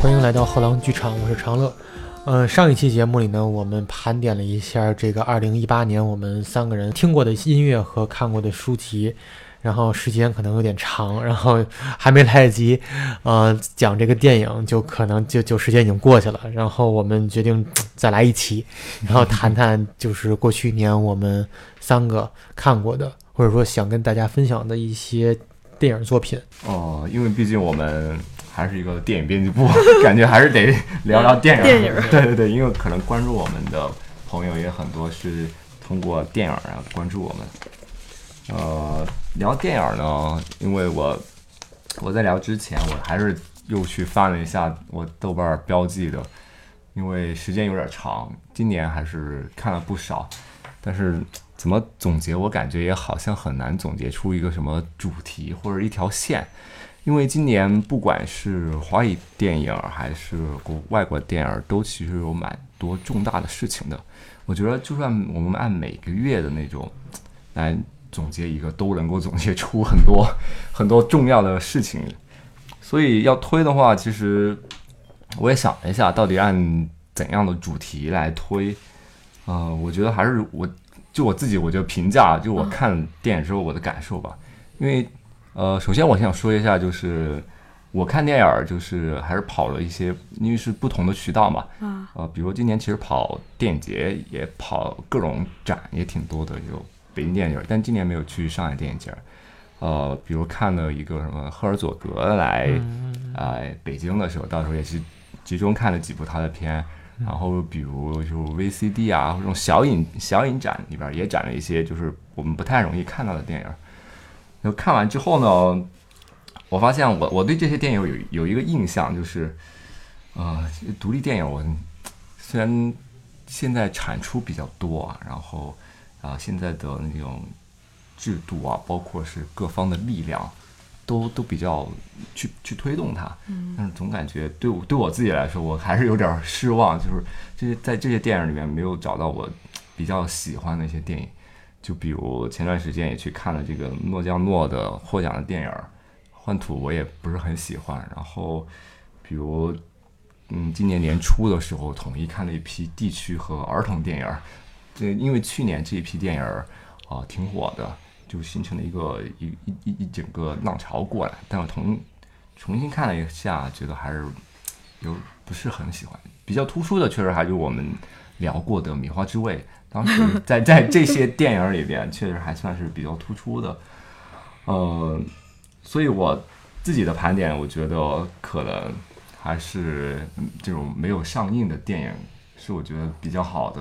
欢迎来到后浪剧场，我是长乐。呃，上一期节目里呢，我们盘点了一下这个2018年我们三个人听过的音乐和看过的书籍，然后时间可能有点长，然后还没来得及呃讲这个电影，就可能就就时间已经过去了。然后我们决定再来一期，然后谈谈就是过去一年我们三个看过的，或者说想跟大家分享的一些电影作品。哦，因为毕竟我们还是一个电影编辑部，感觉还是得聊聊电影。电影对对对，因为可能关注我们的朋友也很多是通过电影啊关注我们。呃，聊电影呢，因为我我在聊之前，我还是又去翻了一下我豆瓣儿标记的，因为时间有点长，今年还是看了不少，但是怎么总结，我感觉也好像很难总结出一个什么主题或者一条线，因为今年不管是华语电影还是国外国电影，都其实有蛮多重大的事情的。我觉得就算我们按每个月的那种来总结一个，都能够总结出很多很多重要的事情。所以要推的话，其实我也想了一下，到底按怎样的主题来推？呃，我觉得还是我就我自己，我就评价，就我看电影之后我的感受吧。因为呃，首先我想说一下，就是我看电影儿就是还是跑了一些，因为是不同的渠道嘛。啊。呃，比如今年其实跑电影节也跑各种展也挺多的，有北京电影节，但今年没有去上海电影节。呃，比如看了一个什么赫尔佐格来，呃，北京的时候，到时候也是集中看了几部他的片。然后比如就 VCD 啊，这种小影小影展里边也展了一些，就是我们不太容易看到的电影。然后看完之后呢，我发现我我对这些电影有有一个印象，就是，呃，独立电影我虽然现在产出比较多啊，然后啊、现在的那种制度啊，包括是各方的力量，都都比较去去推动它，但是总感觉对我对我自己来说，我还是有点儿失望，就是这些在这些电影里面没有找到我比较喜欢的一些电影。就比如前段时间也去看了这个诺奖诺的获奖的电影《幻土》，我也不是很喜欢。然后，比如，嗯，今年年初的时候，统一看了一批地区和儿童电影。这因为去年这一批电影儿啊、挺火的，就形成了一个一一一一整个浪潮过来。但我重重新看了一下，觉得还是有不是很喜欢。比较突出的，确实还是我们聊过的《米花之味》，当时在 在这些电影里边，确实还算是比较突出的。呃，所以我自己的盘点，我觉得可能还是这种没有上映的电影是我觉得比较好的。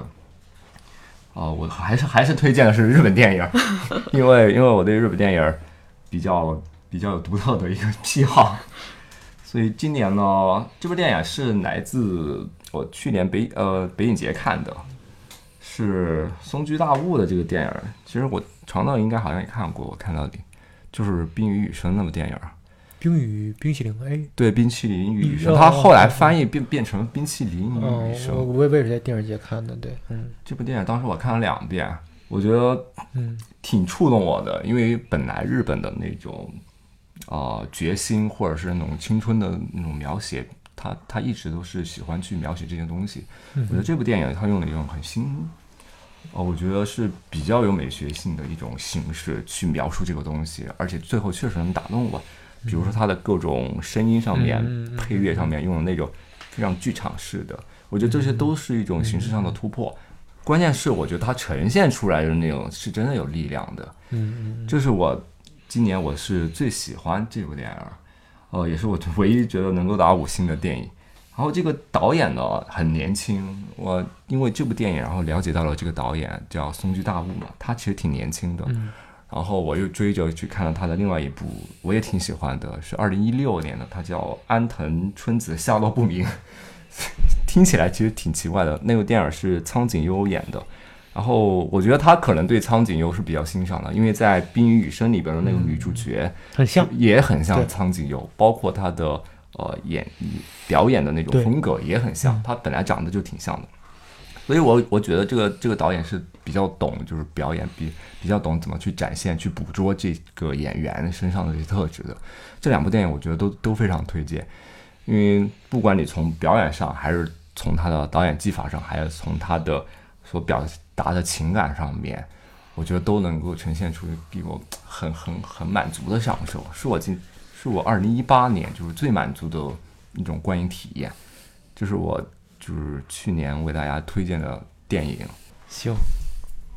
啊、我还是还是推荐的是日本电影，因为因为我对日本电影比较比较有独特的一个癖好，所以今年呢，这部电影是来自我去年北呃北影节看的，是松居大悟的这个电影。其实我长道应该好像也看过，我看到的就是《冰与雨声》那部电影。冰与冰淇淋 A，对，冰淇淋与雨声，哦它后来翻译变变成冰淇淋与哦雨，声。我我也是在电视节看的，对，嗯这部电影当时我看了两遍，我觉得嗯挺触动我的，因为本来日本的那种呃决心或者是那种青春的那种描写，他他一直都是喜欢去描写这些东西。我觉得这部电影他用了一种很新，呃，我觉得是比较有美学性的一种形式去描述这个东西，而且最后确实能打动我。比如说它的各种声音上面、配乐上面用的那种非常剧场式的，我觉得这些都是一种形式上的突破。关键是我觉得它呈现出来的那种是真的有力量的，嗯嗯这是我今年我是最喜欢这部电影哦，呃，也是我唯一觉得能够打五星的电影。然后这个导演呢很年轻，我因为这部电影，然后了解到了这个导演叫松居大悟嘛，他其实挺年轻的。嗯然后我又追着去看了他的另外一部，我也挺喜欢的，是二零一六年的，他叫《安藤春子下落不明》，听起来其实挺奇怪的。那个电影是苍井优演的，然后我觉得他可能对苍井优是比较欣赏的，因为在《冰与雨声》里边的那个女主角，很像。也很像苍井优，包括她的呃演表演的那种风格也很像，他本来长得就挺像的，所以我我觉得这个这个导演是比较懂，就是表演比比较懂怎么去展现、去捕捉这个演员身上的这些特质的。这两部电影我觉得都都非常推荐，因为不管你从表演上，还是从他的导演技法上，还是从他的所表达的情感上面，我觉得都能够呈现出给我很很很满足的享受，是我今是我二零一八年就是最满足的一种观影体验，就是我就是去年为大家推荐的电影。行，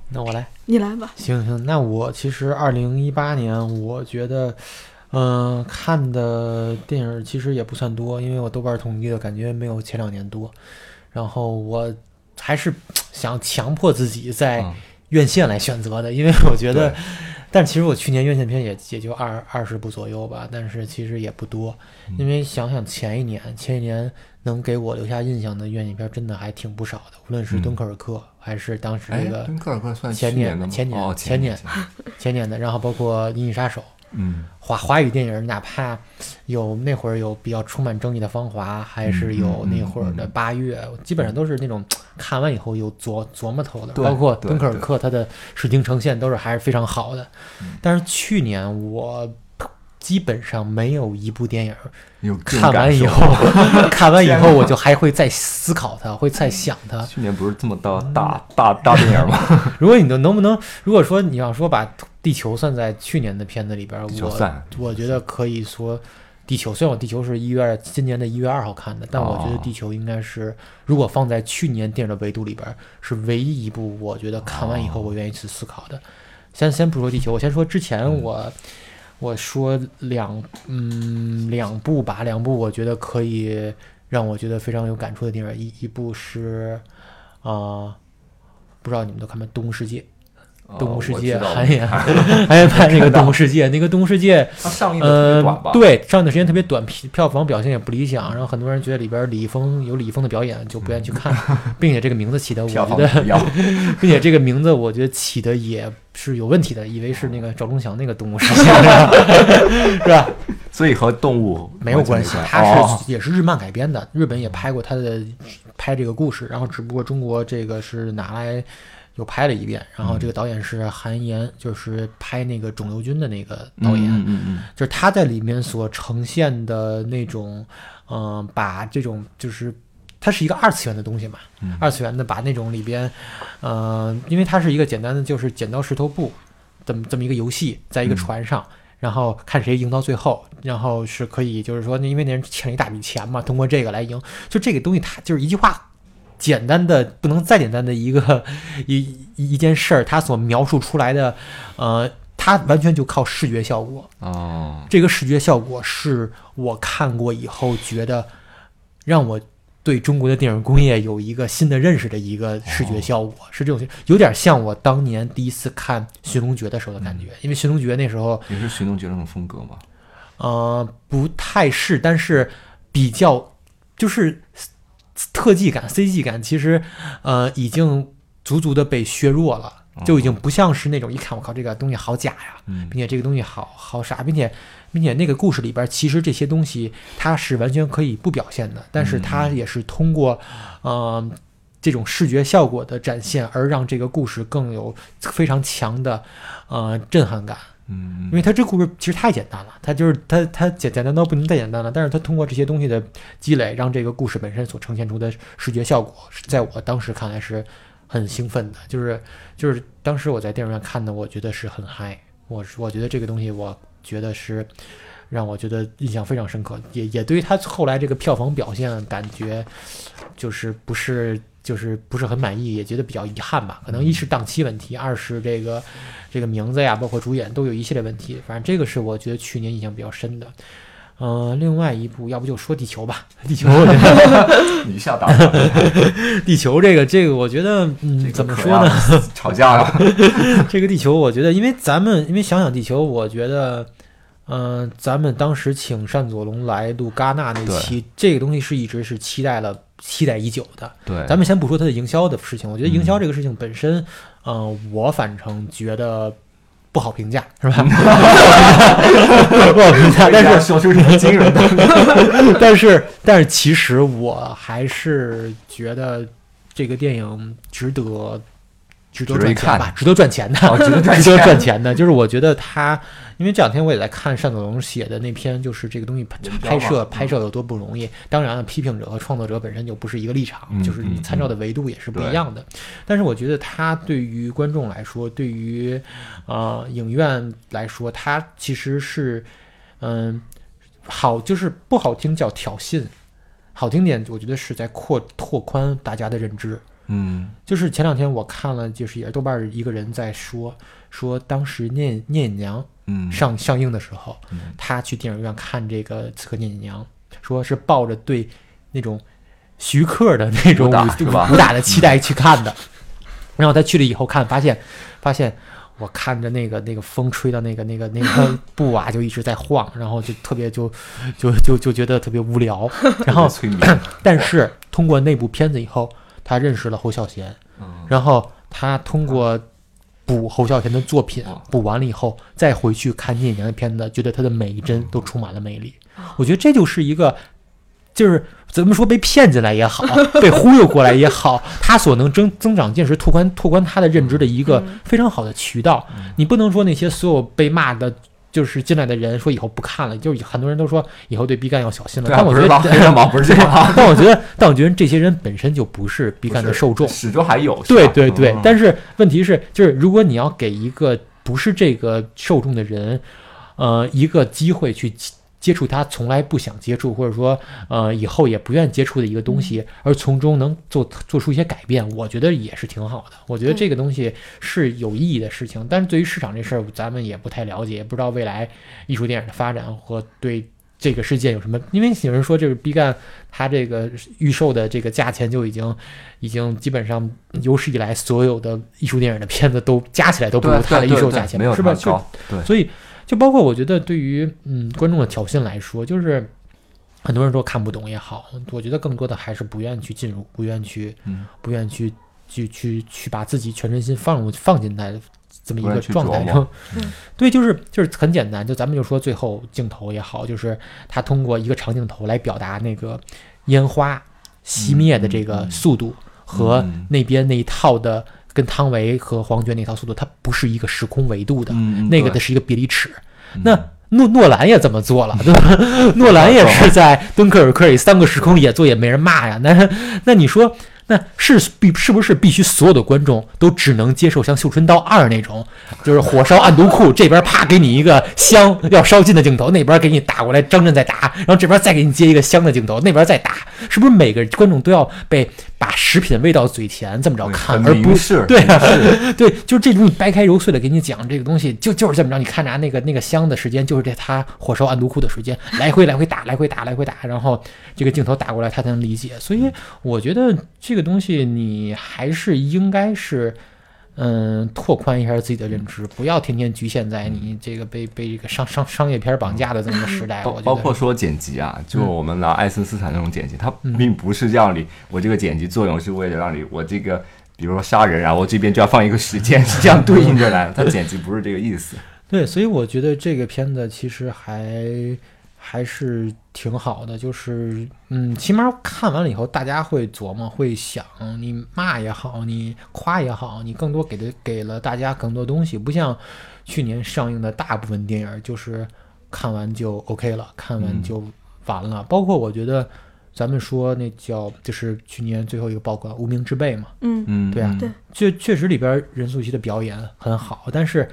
那我来。你来吧。行行，那我其实二零一八年，我觉得，嗯、看的电影其实也不算多，因为我豆瓣统计的感觉没有前两年多。然后我还是想强迫自己在嗯院线来选择的，因为我觉得对，但其实我去年院线片也也就二二十部左右吧，但是其实也不多，嗯。因为想想前一年，前一年能给我留下印象的院线片真的还挺不少的，无论是嗯。敦刻尔克、还是当时哎这个，敦刻尔克算前年的吗？前年哦，前年年，前年。前年的，然后包括《银翼杀手》嗯，华华语电影，哪怕有那会儿有比较充满争议的《芳华》，还是有那会儿的《八月》，基本上都是那种看完以后有琢琢磨头的。包括敦刻尔克，它的视听呈现都是还是非常好的。但是去年我基本上没有一部电影看完以后，看完以后我就还会再思考它，会再想它。去年不是这么大大大大电影吗？如果你能能不能，如果说你要说把地球算在去年的片子里边儿，我我觉得可以说地球。虽然我地球是一月今年的一月二号看的，但我觉得哦地球应该是如果放在去年电影的维度里边儿，是唯一一部我觉得看完以后哦我愿意去思考的。先先不说地球，我先说之前嗯我。我说两嗯两部吧，两部我觉得可以让我觉得非常有感触的电影，一一部是啊、呃不知道你们都看没？《动物世界》动物世界》韩延韩延拍那个《动物世界》，那个《动物世界》它上映的特别呃对，上映的时间特别短，票票房表现也不理想，然后很多人觉得里边李易峰有李易峰的表演就不愿意去看，并且这个名字起的，我觉得。并且这个名字我觉得起的也是有问题的，以为是那个赵忠祥那个《动物世界 》是吧？所以和动物没有关系，它哦是也是日漫改编的，日本也拍过它的拍这个故事，然后只不过中国这个是拿来又拍了一遍，然后这个导演是韩延，就是拍那个肿瘤君的那个导演，嗯嗯嗯。就是他在里面所呈现的那种，嗯、把这种就是。它是一个二次元的东西嘛，嗯。二次元的把那种里边，呃，因为它是一个简单的就是剪刀石头布，这么这么一个游戏，在一个嗯。船上，然后看谁赢到最后，然后是可以就是说，因为那人欠了一大笔钱嘛，通过这个来赢，就这个东西它就是一句话，简单的不能再简单的一个 一一一件事儿，它所描述出来的，呃，它完全就靠视觉效果，哦，这个视觉效果是我看过以后觉得让我对中国的电影工业有一个新的认识的一个视觉效果，是这种有点像我当年第一次看《寻龙诀》的时候的感觉，因为《寻龙诀》那时候也是寻龙诀那种风格吗。呃不太是，但是比较就是特技感、CG 感，其实呃已经足足的被削弱了。就已经不像是那种一看我靠这个东西好假呀，嗯并且这个东西好好傻，并且并且那个故事里边其实这些东西它是完全可以不表现的，但是它也是通过呃这种视觉效果的展现而让这个故事更有非常强的呃震撼感。嗯，因为它这故事其实太简单了，它就是它它简简单到不能再简单了，但是它通过这些东西的积累，让这个故事本身所呈现出的视觉效果，在我当时看来是很兴奋的，就是就是当时我在电影院看的，我觉得是很嗨，我我觉得这个东西，我觉得是让我觉得印象非常深刻，也也对于他后来这个票房表现感觉就是不是就是不是很满意，也觉得比较遗憾吧。可能一是档期问题，二是这个这个名字呀，包括主演都有一系列问题。反正这个是我觉得去年印象比较深的。呃，另外一部，要不就说地球吧。地球，我觉得你下打我，地球这个这个，我觉得，嗯，怎么说呢？呢？吵架了。这个地球，我觉得，因为咱们，因为想想地球，我觉得，嗯、咱们当时请单佐龙来录戛纳那期，这个东西是一直是期待了、期待已久的。对，咱们先不说它的营销的事情，我觉得营销嗯这个事情本身，嗯、我反正觉得不好评价，是吧？不好评价，但是说出什么惊人的？但是但是其实我还是觉得这个电影值得值得一看赚钱吧，值得赚钱的，哦值得赚 值得钱赚钱的。就是我觉得他，因为这两天我也在看单子龙写的那篇，就是这个东西拍拍摄拍摄有多不容易。当然了，批评者和创作者本身就不是一个立场，嗯就是你嗯参照的维度也是不一样的。但是我觉得他对于观众来说，对于呃影院来说，他其实是嗯好，就是不好听叫挑衅，好听点，我觉得是在扩拓宽大家的认知。嗯。就是前两天我看了，就是也是豆瓣一个人在说，说当时聂聂隐娘嗯，上上映的时候，嗯。他去电影院看这个《刺客聂隐娘》，说是抱着对那种徐克的那种武武打的期待去看的。然后他去了以后看，发现发现我看着那个那个风吹到那个那个那个布啊，就一直在晃，然后就特别就就就就觉得特别无聊。然后，但是通过那部片子以后，他认识了侯孝贤，嗯然后他通过补侯孝贤的作品哦，补完了以后，再回去看聂隐娘的片子，觉得他的每一嗯帧都充满了魅力。我觉得这就是一个，就是怎么说被骗进来也好，被忽悠过来也好，他所能增增长见识、拓宽拓宽他的认知的一个非常好的渠道。你不能说那些所有被骂的。就是进来的人说以后不看了，就是很多人都说以后对 B 站要小心了。啊，但我觉得不是吧？黑人毛不是这样啊，但我觉得，但我觉得这些人本身就不是 B 站的受众，始终还有。对对对嗯。但是问题是，就是如果你要给一个不是这个受众的人，呃，一个机会去接接触他从来不想接触，或者说呃以后也不愿接触的一个东西，而从中能做做出一些改变，我觉得也是挺好的。我觉得这个东西是有意义的事情，但是对于市场这事儿，咱们也不太了解，也不知道未来艺术电影的发展和对。这个事件有什么？因为有人说，这个 B 站它这个预售的这个价钱就已经，已经基本上有史以来所有的艺术电影的片子都加起来都不如对它的预售价钱，是吧？对，所以就包括我觉得对于嗯观众的挑衅来说，就是很多人说看不懂也好，我觉得更多的还是不愿去进入，不愿去嗯，不愿去去去去把自己全身心放入放进来这么一个状态中嗯。对，就是就是很简单，就咱们就说最后镜头也好，就是他通过一个长镜头来表达那个烟花熄灭的这个速度和嗯。那边那一套的跟汤唯和黄觉那套速度，它不是一个时空维度的，嗯，那个的是一个比例尺。嗯那诺诺兰也这么做了，对吧？诺兰也是在敦刻尔克里三个时空也做，也没人骂呀。那那你说，那是必是不是必须所有的观众都只能接受像《绣春刀二》那种，就是火烧暗毒库这边啪给你一个香要烧尽的镜头，那边给你打过来张震再打，然后这边再给你接一个香的镜头，那边再打，是不是每个观众都要被把食品喂到嘴甜这么着看，而不是对啊，对，就是这种你掰开揉碎的给你讲这个东西，就就是这么着。你看着那个那个香的时间，就是这他火烧暗毒库的时间，来回来回打，来回打，来回打，然后这个镜头打过来，他才能理解。所以我觉得这个东西你还是应该是。嗯，拓宽一下自己的认知，不要天天局限在你这个被被这个商商商业片绑架的这么个时代。包括说剪辑啊，就嗯我们拿爱森斯坦那种剪辑，它嗯并不是让你，我这个剪辑作用是为了让你，我这个比如说杀人啊，我这边就要放一个时间，是这样对应着来的，它剪辑不是这个意思。对，所以我觉得这个片子其实还还是挺好的，就是嗯，起码看完了以后，大家会琢磨，会想，你骂也好，你夸也好，你更多给的给了大家更多东西，不像去年上映的大部分电影，就是看完就 OK 了，看完嗯。就完了。包括我觉得咱们说那叫就是去年最后一个爆款《无名之辈》嘛，嗯嗯，对啊嗯对。确确实里边任素汐的表演很好，但是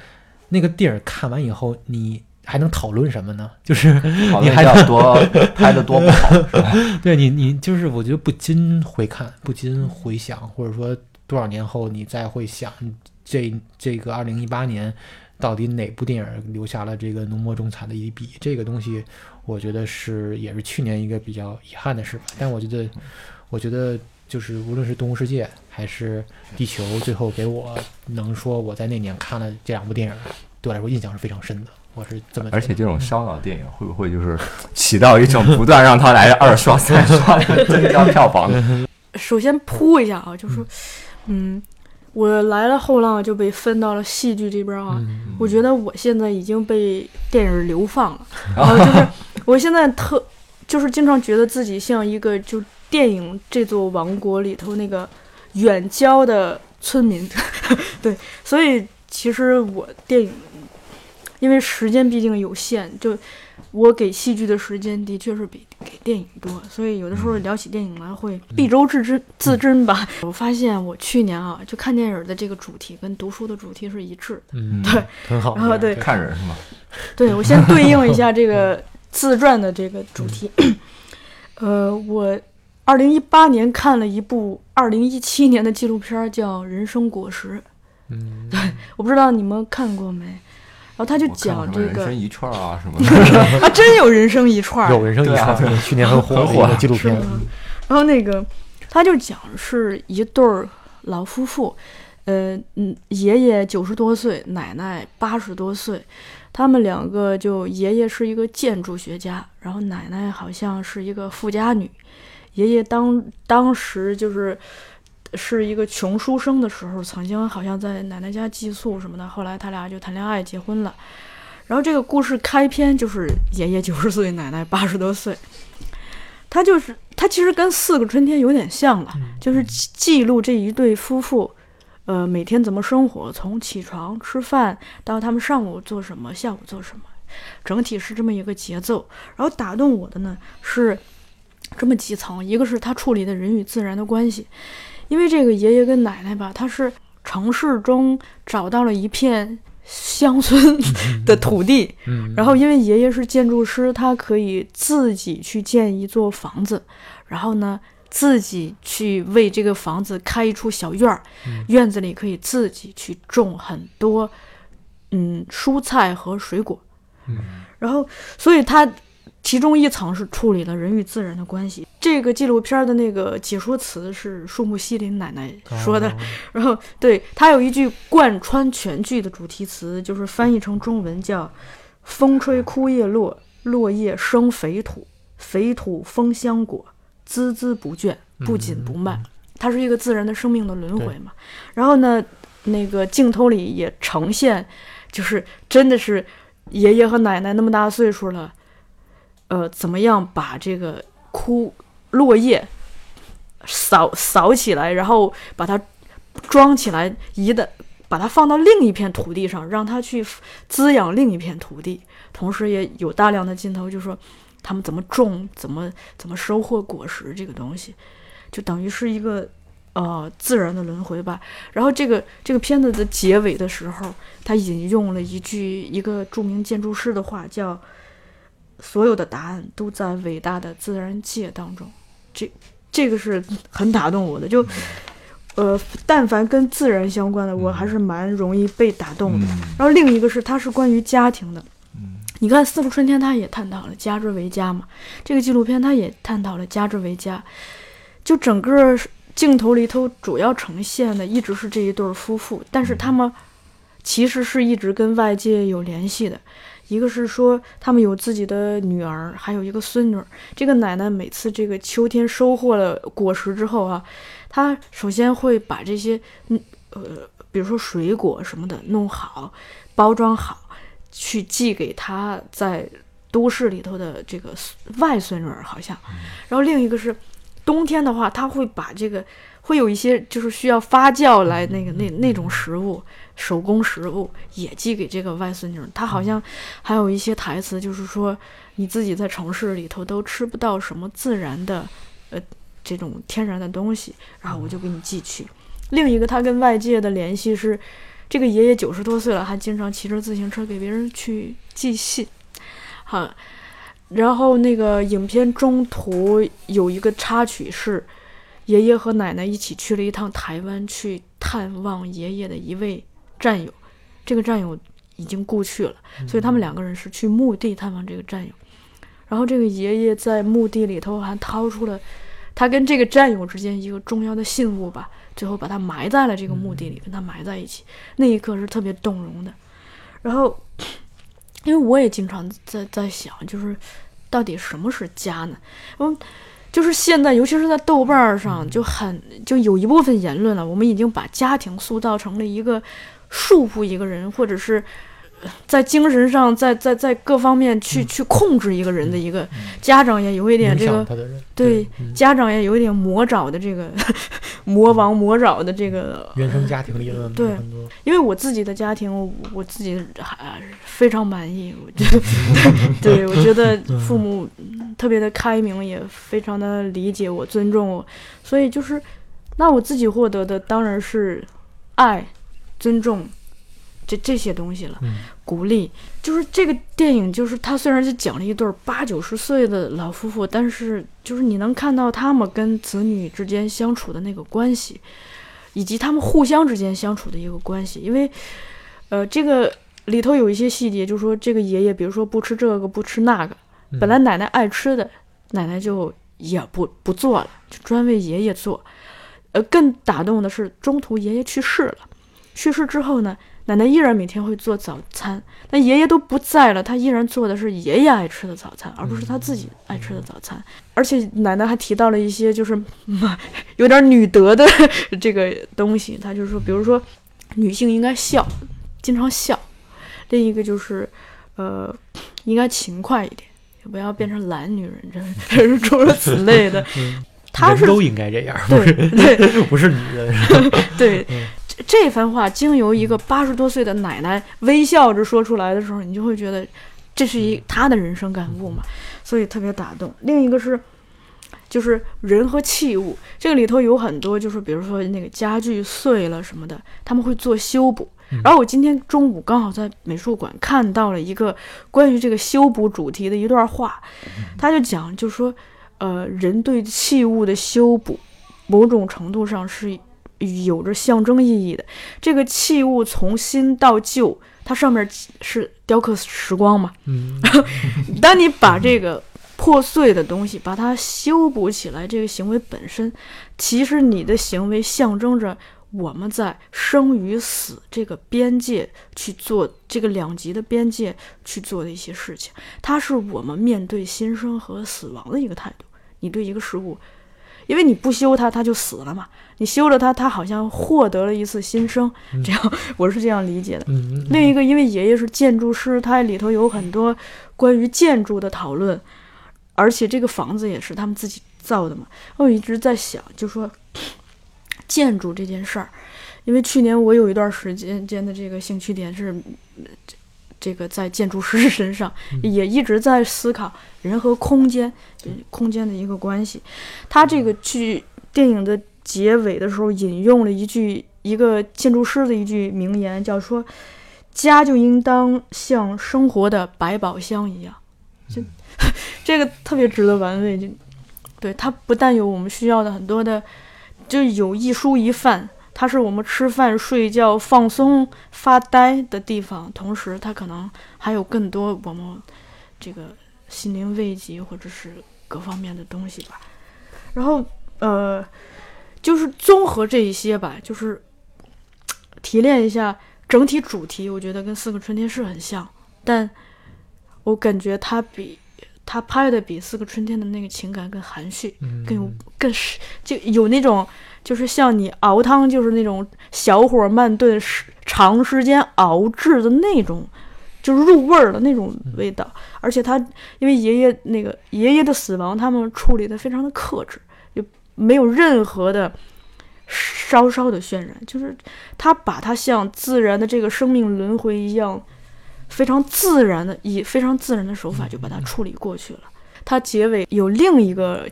那个电影看完以后，你还能讨论什么呢？就是你还要多拍的多不好，是吧？对你，你就是我觉得不禁回看，不禁回想，或者说多少年后你再会想这这个二零一八年到底哪部电影留下了这个浓墨重彩的一笔？这个东西，我觉得是也是去年一个比较遗憾的事吧。但我觉得，我觉得就是无论是《动物世界》还是《地球》，最后给我能说我在那年看了这两部电影，对我来说印象是非常深的。我是这么，而且这种烧脑电影会不会就是起到一种不断让他来二刷、三刷的 增加票房？首先铺一下啊，就是说，嗯，我来了后浪就被分到了戏剧这边啊。嗯我觉得我现在已经被电影流放了，然后就是我现在特就是经常觉得自己像一个就电影这座王国里头那个远郊的村民，对，所以其实我电影因为时间毕竟有限，就我给戏剧的时间的确是比给电影多，所以有的时候聊起电影来会敝帚自珍自珍吧。我发现我去年啊，就看电影的这个主题跟读书的主题是一致的。嗯，对，很好。然后对看人是吗？对我先对应一下这个 自传的这个主题。呃，我二零一八年看了一部二零一七年的纪录片儿，叫《人生果实》，嗯，对我不知道你们看过没。然后他就讲这个人生，一串啊 什么的。啊，真有人生一串儿，有人生一串，对去年很火的很火的纪录片。然后那个他就讲是一对儿老夫妇，呃嗯，爷爷九十多岁，奶奶八十多岁，他们两个就爷爷是一个建筑学家，然后奶奶好像是一个富家女，爷爷当当时就是。是一个穷书生的时候，曾经好像在奶奶家寄宿什么的，后来他俩就谈恋爱结婚了。然后这个故事开篇就是爷爷九十岁，奶奶八十多岁，他就是他其实跟《四个春天》有点像了，就是记记录这一对夫妇，呃，每天怎么生活，从起床吃饭到他们上午做什么，下午做什么，整体是这么一个节奏。然后打动我的呢是这么几层，一个是他处理的人与自然的关系，因为这个爷爷跟奶奶吧，他是城市中找到了一片乡村 的土地，嗯，然后因为爷爷是建筑师，他可以自己去建一座房子，然后呢，自己去为这个房子开一处小院儿，嗯院子里可以自己去种很多，嗯，蔬菜和水果。嗯然后，所以他其中一层是处理了人与自然的关系。这个纪录片的那个解说词是树木西林奶奶说的，哦然后对他有一句贯穿全剧的主题词，就是翻译成中文叫“风吹枯叶落，落叶生肥土，肥土丰香果，孜孜不倦，不紧不慢”。它是一个自然的生命的轮回嘛。然后呢，那个镜头里也呈现，就是真的是爷爷和奶奶那么大岁数了，呃，怎么样把这个枯落叶扫扫起来，然后把它装起来，移的把它放到另一片土地上，让它去滋养另一片土地。同时也有大量的镜头，就说他们怎么种，怎么怎么收获果实这个东西，就等于是一个呃自然的轮回吧。然后这个这个片子的结尾的时候，他引用了一句一个著名建筑师的话，叫“所有的答案都在伟大的自然界当中”。这这个是很打动我的，就呃，但凡跟自然相关的，我还是蛮容易被打动的。嗯然后另一个是它是关于家庭的，嗯你看《四个春天》，他也探讨了家之为家嘛。这个纪录片他也探讨了家之为家，就整个镜头里头主要呈现的一直是这一对儿夫妇，但是他们其实是一直跟外界有联系的。一个是说他们有自己的女儿，还有一个孙女儿。这个奶奶每次这个秋天收获了果实之后啊，她首先会把这些嗯呃，比如说水果什么的弄好，包装好。去寄给她在都市里头的这个外孙女儿，好像。然后另一个是冬天的话，他会把这个会有一些就是需要发酵来那个那那种食物，手工食物也寄给这个外孙女儿。他好像还有一些台词，就是说你自己在城市里头都吃不到什么自然的呃这种天然的东西，然后我就给你寄去。另一个他跟外界的联系是。这个爷爷九十多岁了，还经常骑着自行车给别人去寄信，好，然后那个影片中途有一个插曲是，爷爷和奶奶一起去了一趟台湾，去探望爷爷的一位战友，这个战友已经故去了，所以他们两个人是去墓地探访这个战友。然后这个爷爷在墓地里头还掏出了他跟这个战友之间一个重要的信物吧，最后把他埋在了这个墓地里，跟他埋在一起，那一刻是特别动容的。然后，因为我也经常在在想，就是到底什么是家呢？嗯，就是现在，尤其是在豆瓣上，就很就有一部分言论了，我们已经把家庭塑造成了一个束缚一个人，或者是呃在精神上，在在在各方面去去控制一个人的一个家长也有一点这个对嗯。家长也有一点魔爪的这个魔王魔爪的这个原生家庭理论对，因为我自己的家庭，我我自己还非常满意。我觉得，对我觉得父母嗯特别的开明，也非常的理解我、尊重我，所以就是，那我自己获得的当然是爱、尊重这这些东西了。嗯鼓励，就是这个电影，就是他虽然是讲了一对儿八九十岁的老夫妇，但是就是你能看到他们跟子女之间相处的那个关系，以及他们互相之间相处的一个关系。因为，呃，这个里头有一些细节，就说这个爷爷，比如说不吃这个，不吃那个，嗯本来奶奶爱吃的，奶奶就也不不做了，就专为爷爷做。呃，更打动的是，中途爷爷去世了，去世之后呢，奶奶依然每天会做早餐，但爷爷都不在了，她依然做的是爷爷爱吃的早餐，而不是她自己爱吃的早餐。而且奶奶还提到了一些就是、嗯有点女德的 这个东西，她就是说，比如说女性应该笑，经常笑；另一个就是呃，应该勤快一点，也不要变成懒女人，这这是诸如此类的。嗯。她是人都应该这样，对对。不是女人，对，嗯这这番话经由一个八十多岁的奶奶微笑着说出来的时候，你就会觉得这是一她的人生感悟嘛，所以特别打动。另一个是。就是人和器物，这个里头有很多，就是比如说那个家具碎了什么的，他们会做修补。嗯然后我今天中午刚好在美术馆看到了一个关于这个修补主题的一段话，他就讲，就说，呃，人对器物的修补，某种程度上是有着象征意义的。这个器物从新到旧，它上面是雕刻时光嘛。嗯 当你把这个破碎的东西把它修补起来，这个行为本身，其实你的行为象征着我们在生与死这个边界去做这个两极的边界去做的一些事情，它是我们面对新生和死亡的一个态度。你对一个事物，因为你不修它，它就死了嘛。你修了它，它好像获得了一次新生。这样，我是这样理解的。另一个，因为爷爷是建筑师，他里头有很多关于建筑的讨论，而且这个房子也是他们自己造的嘛。我一直在想，就说 建筑这件事儿，因为去年我有一段时间间的这个兴趣点是呃这这个在建筑师 身上，也一直在思考人和空间，呃空间的一个关系。他这个剧电影的结尾的时候引用了一句一个建筑师的一句名言，叫说：“家就应当像生活的百宝箱一样。”就 这个特别值得玩味。就对它不但有我们需要的很多的，就有一蔬一饭，它是我们吃饭、睡觉、放松、发呆的地方，同时它可能还有更多我们这个心灵慰藉或者是各方面的东西吧。然后呃，就是综合这一些吧，就是提炼一下整体主题，我觉得跟《四个春天》是很像，但我感觉它比他拍的比《四个春天》的那个情感更含蓄，嗯更有更是就有那种就是像你熬汤，就是那种小火慢炖时长时间熬制的那种，就是入味儿的那种味道。而且他因为爷爷那个爷爷的死亡，他们处理的非常的克制，就没有任何的稍稍的渲染，就是他把它像自然的这个生命轮回一样。非常自然的，以非常自然的手法就把它处理过去了。它结尾有另一个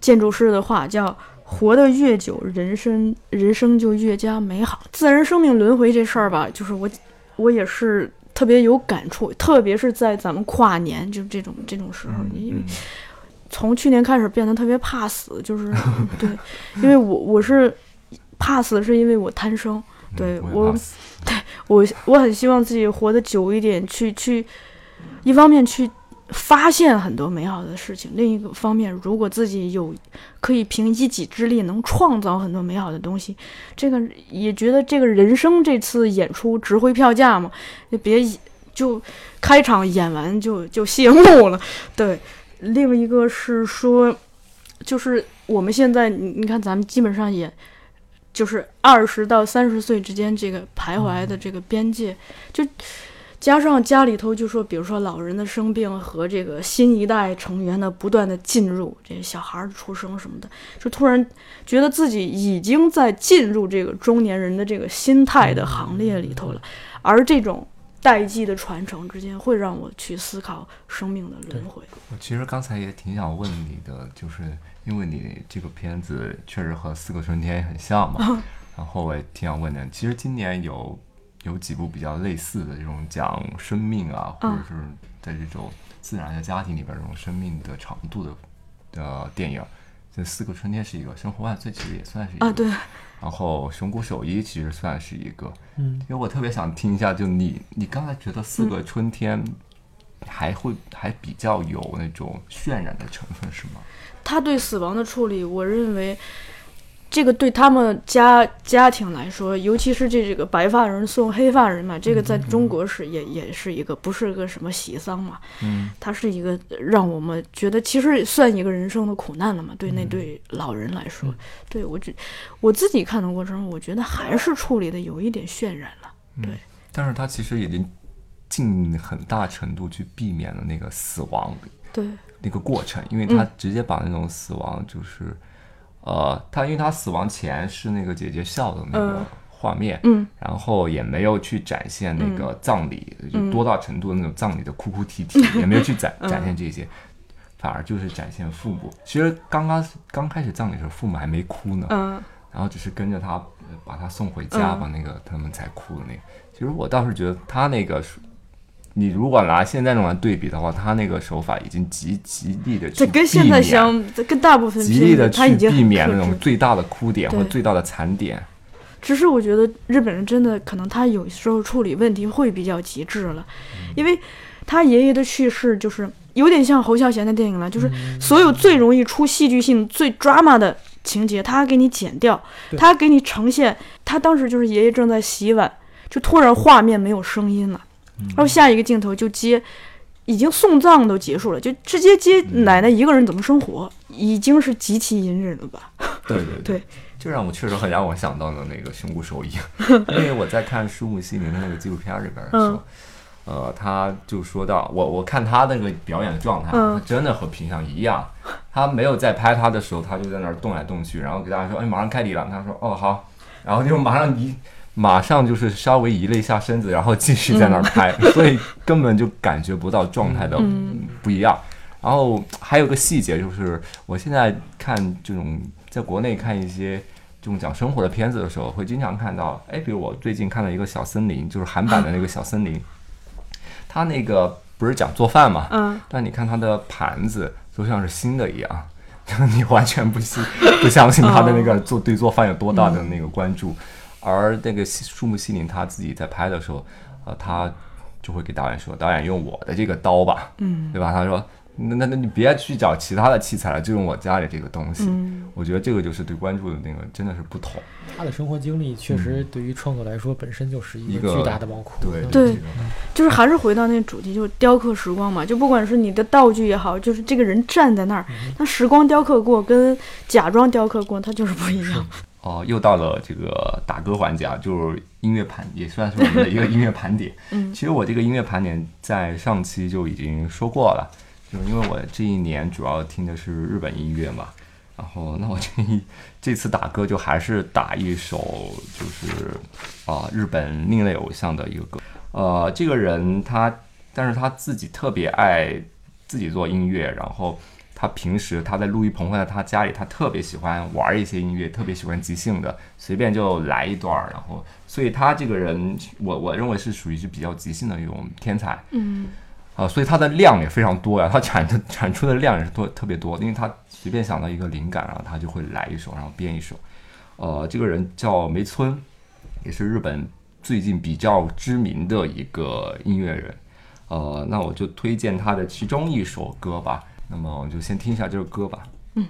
建筑师的话，叫“活得越久，人生人生就越加美好”。自然生命轮回这事儿吧，就是我我也是特别有感触，特别是在咱们跨年就这种这种时候，因为嗯从去年开始变得特别怕死，就是 对，因为我我是怕死，是因为我贪生。对我对 我我很希望自己活得久一点，去去，一方面去发现很多美好的事情，另一个方面，如果自己有可以凭一己之力能创造很多美好的东西，这个也觉得这个人生这次演出值回票价嘛，就别就开场演完就就谢幕了。对，另一个是说，就是我们现在你你看咱们基本上也。就是二十到三十岁之间这个徘徊的这个边界，就加上家里头就说，比如说老人的生病和这个新一代成员的不断的进入，这小孩儿出生什么的，就突然觉得自己已经在进入这个中年人的这个心态的行列里头了，而这种代际的传承之间，会让我去思考生命的轮回。我其实刚才也挺想问你的，就是因为你这个片子确实和《四个春天》很像嘛，然后我也挺想问的，其实今年有有几部比较类似的这种讲生命啊，或者是在这种自然的家庭里边这种生命的长度的的电影。这《四个春天》是一个，《生活万岁》其实也算是一个，啊，对，然后《熊谷守一》其实算是一个，嗯。因为我特别想听一下，就你你刚才觉得《四个春天》还会还比较有那种渲染的成分是吗？他对死亡的处理，我认为这个对他们家家庭来说，尤其是这这个白发人送黑发人嘛，这个在中国是也也是一个不是个什么喜丧嘛，嗯，它是一个让我们觉得其实算一个人生的苦难了嘛。对那对老人来说，对我只我自己看的过程中，我觉得还是处理的有一点渲染了。对但是他其实已经尽很大程度去避免了那个死亡对，那个过程，因为他直接把那种死亡就是，呃，他因为他死亡前是那个姐姐笑的那个嗯。画面，嗯，然后也没有去展现那个葬礼，嗯。就多大程度的那种葬礼的哭哭啼啼，也没有去展展现这些，反而就是展现父母。其实刚刚刚开始葬礼的时候，父母还没哭呢，嗯。然后只是跟着他呃把他送回家，嗯。把那个他们才哭的那个。其实我倒是觉得他那个是，你如果拿现在那种来对比的话，他那个手法已经极极力的去这跟现在相，这跟大部分极力的去避免那种最大的哭点或最大的惨点。只是我觉得日本人真的可能他有时候处理问题会比较极致了，因为他爷爷的去世就是有点像侯孝贤的电影了，就是所有最容易出戏剧性、最 drama 的情节，他给你剪掉，他给你呈现。他当时就是爷爷正在洗碗，就突然画面没有声音了，然后下一个镜头就接。已经送葬都结束了，就直接接奶奶一个人怎么生活，已经是极其隐忍了吧？对对对，这让我确实很让我想到了那个《熊谷守一》，因为我在看树木希林的那个纪录片里边的时候，呃，他就说到我我看他那个表演的状态，真的和平常一样，他没有在拍他的时候，他就在那儿动来动去，然后给大家说，哎，马上开礼了，他说，哦好，然后就马上移。马上就是稍微移了一下身子，然后继续在那儿拍，所以根本就感觉不到状态的嗯。不一样。然后还有个细节就是，我现在看这种在国内看一些这种讲生活的片子的时候，会经常看到，哎，比如我最近看了一个小森林，就是韩版的那个小森林，它那个不是讲做饭嘛，嗯，但你看它的盘子都像是新的一样，你完全不信不相信他的那个做对做饭有多大的那个关注。而那个树木希林他自己在拍的时候，呃，他就会给导演说：“导演用我的这个刀吧，嗯，对吧？”他说：“那那那你别去找其他的器材了，就用我家里这个东西。嗯我觉得这个就是对关注的那个真的是不同。他的生活经历确实对于创作来说本身就是一一个个巨大的宝库。对嗯对就是还是回到那个主题，就是雕刻时光嘛。就不管是你的道具也好，就是这个人站在那儿，那时光雕刻过跟假装雕刻过，它就是不一样。哦，又到了这个打歌环节啊，就是音乐盘，也算是我们的一个音乐盘点。嗯其实我这个音乐盘点在上期就已经说过了，就是因为我这一年主要听的是日本音乐嘛，然后那我这一这次打歌就还是打一首就是啊、日本另类偶像的一个歌，呃，这个人他，但是他自己特别爱自己做音乐，然后他平时他在录音棚或者他家里，他特别喜欢玩一些音乐，特别喜欢即兴的，随便就来一段儿，然后，所以他这个人，我我认为是属于是比较即兴的一种天才。嗯啊，所以他的量也非常多呀，他产的产出的量也是多特别多，因为他随便想到一个灵感，然后他就会来一首，然后编一首。呃，这个人叫梅村，也是日本最近比较知名的一个音乐人。呃，那我就推荐他的其中一首歌吧。那么我们就先听一下这首歌吧。嗯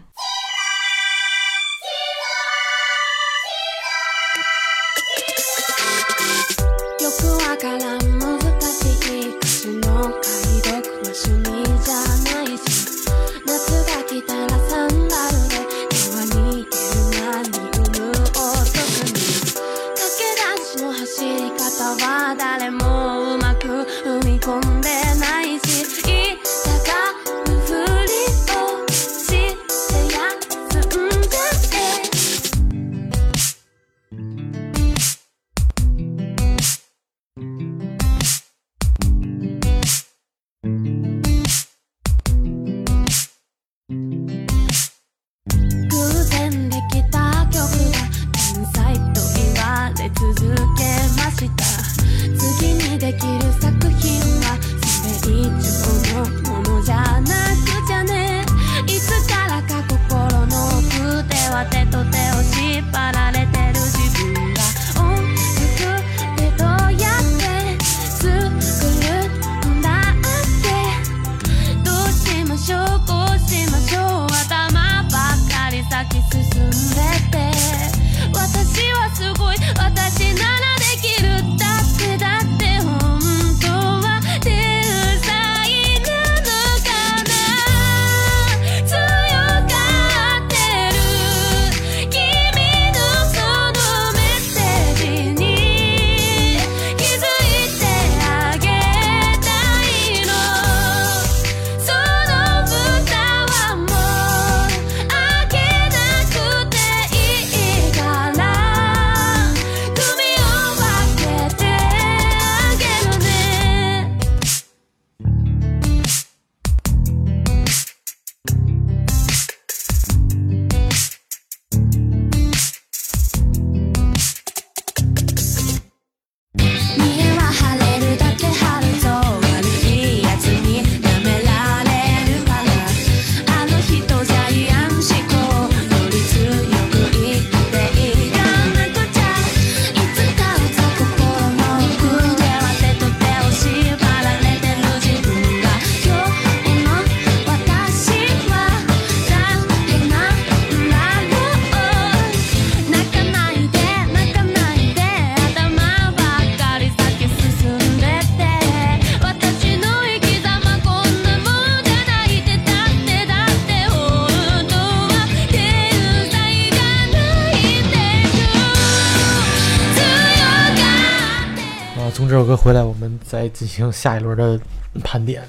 进行下一轮的盘点。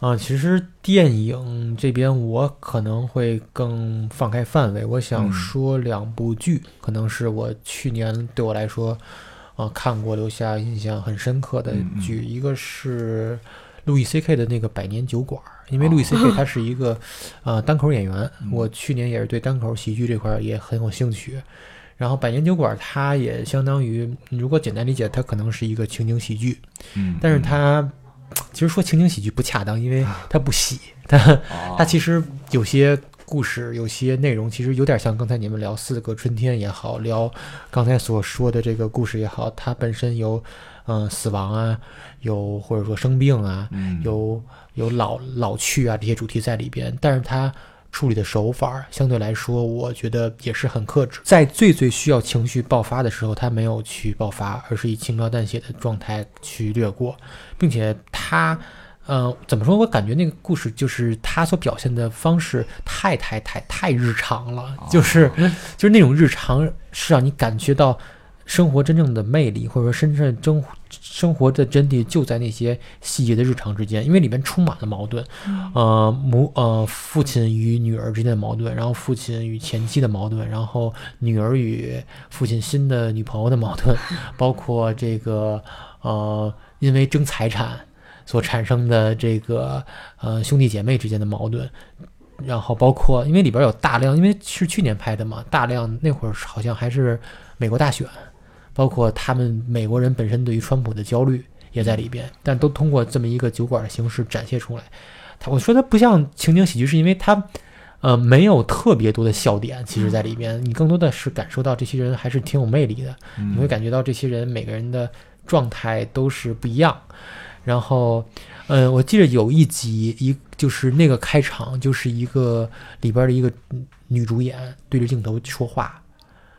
啊，其实电影这边我可能会更放开范围，我想嗯说两部剧，可能是我去年对我来说，啊看过留下印象很深刻的嗯嗯剧，一个是路易 C K 的那个《百年酒馆》，因为路易哦 C K 他是一个呃单口演员，嗯我去年也是对单口喜剧这块儿也很有兴趣。然后《百年酒馆》它也相当于，如果简单理解，它可能是一个情景喜剧，嗯，但是它其实说情景喜剧不恰当，因为它不喜，它哦它其实有些故事、有些内容，其实有点像刚才你们聊《四个春天》也好，聊刚才所说的这个故事也好，它本身有嗯、呃死亡啊，有或者说生病啊，嗯有有老老去啊这些主题在里边，但是它处理的手法相对来说，我觉得也是很克制。在最最需要情绪爆发的时候，他没有去爆发，而是以轻描淡写的状态去略过，并且他。呃，怎么说？我感觉那个故事就是他所表现的方式太太太太日常了，就是就是那种日常是让你感觉到生活真正的魅力，或者说真正生生活的真谛就在那些细节的日常之间，因为里面充满了矛盾，呃母呃父亲与女儿之间的矛盾，然后父亲与前妻的矛盾，然后女儿与父亲新的女朋友的矛盾，包括这个呃因为争财产所产生的这个呃兄弟姐妹之间的矛盾。然后包括，因为里边有大量，因为是去年拍的嘛，大量那会儿好像还是美国大选，包括他们美国人本身对于川普的焦虑也在里边，但都通过这么一个酒馆的形式展现出来。他我说他不像情景喜剧，是因为他呃，没有特别多的笑点，其实在里边，你更多的是感受到这些人还是挺有魅力的，你会感觉到这些人每个人的状态都是不一样。然后，嗯，我记得有一集一就是那个开场，就是一个里边的一个女主演对着镜头说话，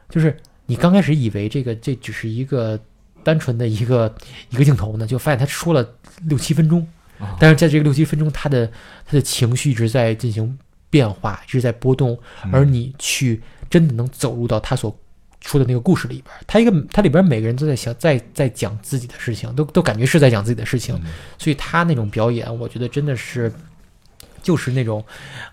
就是你刚开始以为这个这只是一个单纯的一个 一个镜头呢，就发现他说了六七分钟，哦。但是在这个六七分钟，他的他的情绪一直在进行变化，一直在波动，而你去真的能走入到他所说的那个故事里边儿，他一个他里边儿每个人都在想在在讲自己的事情，都都感觉是在讲自己的事情，所以他那种表演，我觉得真的是就是那种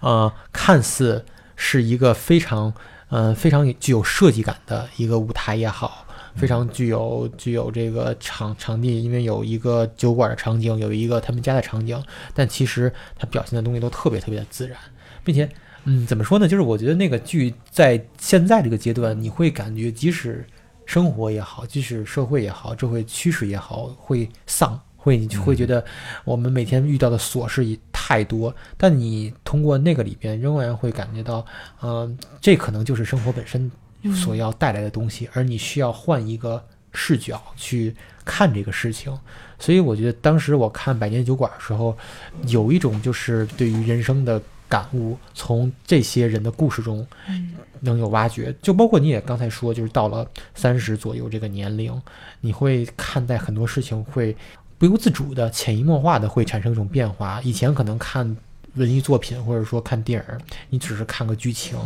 呃，看似是一个非常呃非常具有设计感的一个舞台也好。非常具有具有这个场场地，因为有一个酒馆的场景，有一个他们家的场景，但其实它表现的东西都特别特别的自然，并且嗯，怎么说呢？就是我觉得那个剧在现在这个阶段，你会感觉即使生活也好，即使社会也好，社会趋势也好，会丧，会你会觉得我们每天遇到的琐事也太多，但你通过那个里边，仍然会感觉到，嗯、这可能就是生活本身所要带来的东西，而你需要换一个视角去看这个事情。所以我觉得当时我看《百年酒馆》的时候，有一种就是对于人生的感悟，从这些人的故事中能有挖掘。就包括你也刚才说，就是到了三十左右这个年龄，你会看待很多事情会不由自主的、潜移默化的会产生一种变化。以前可能看文艺作品或者说看电影，你只是看个剧情，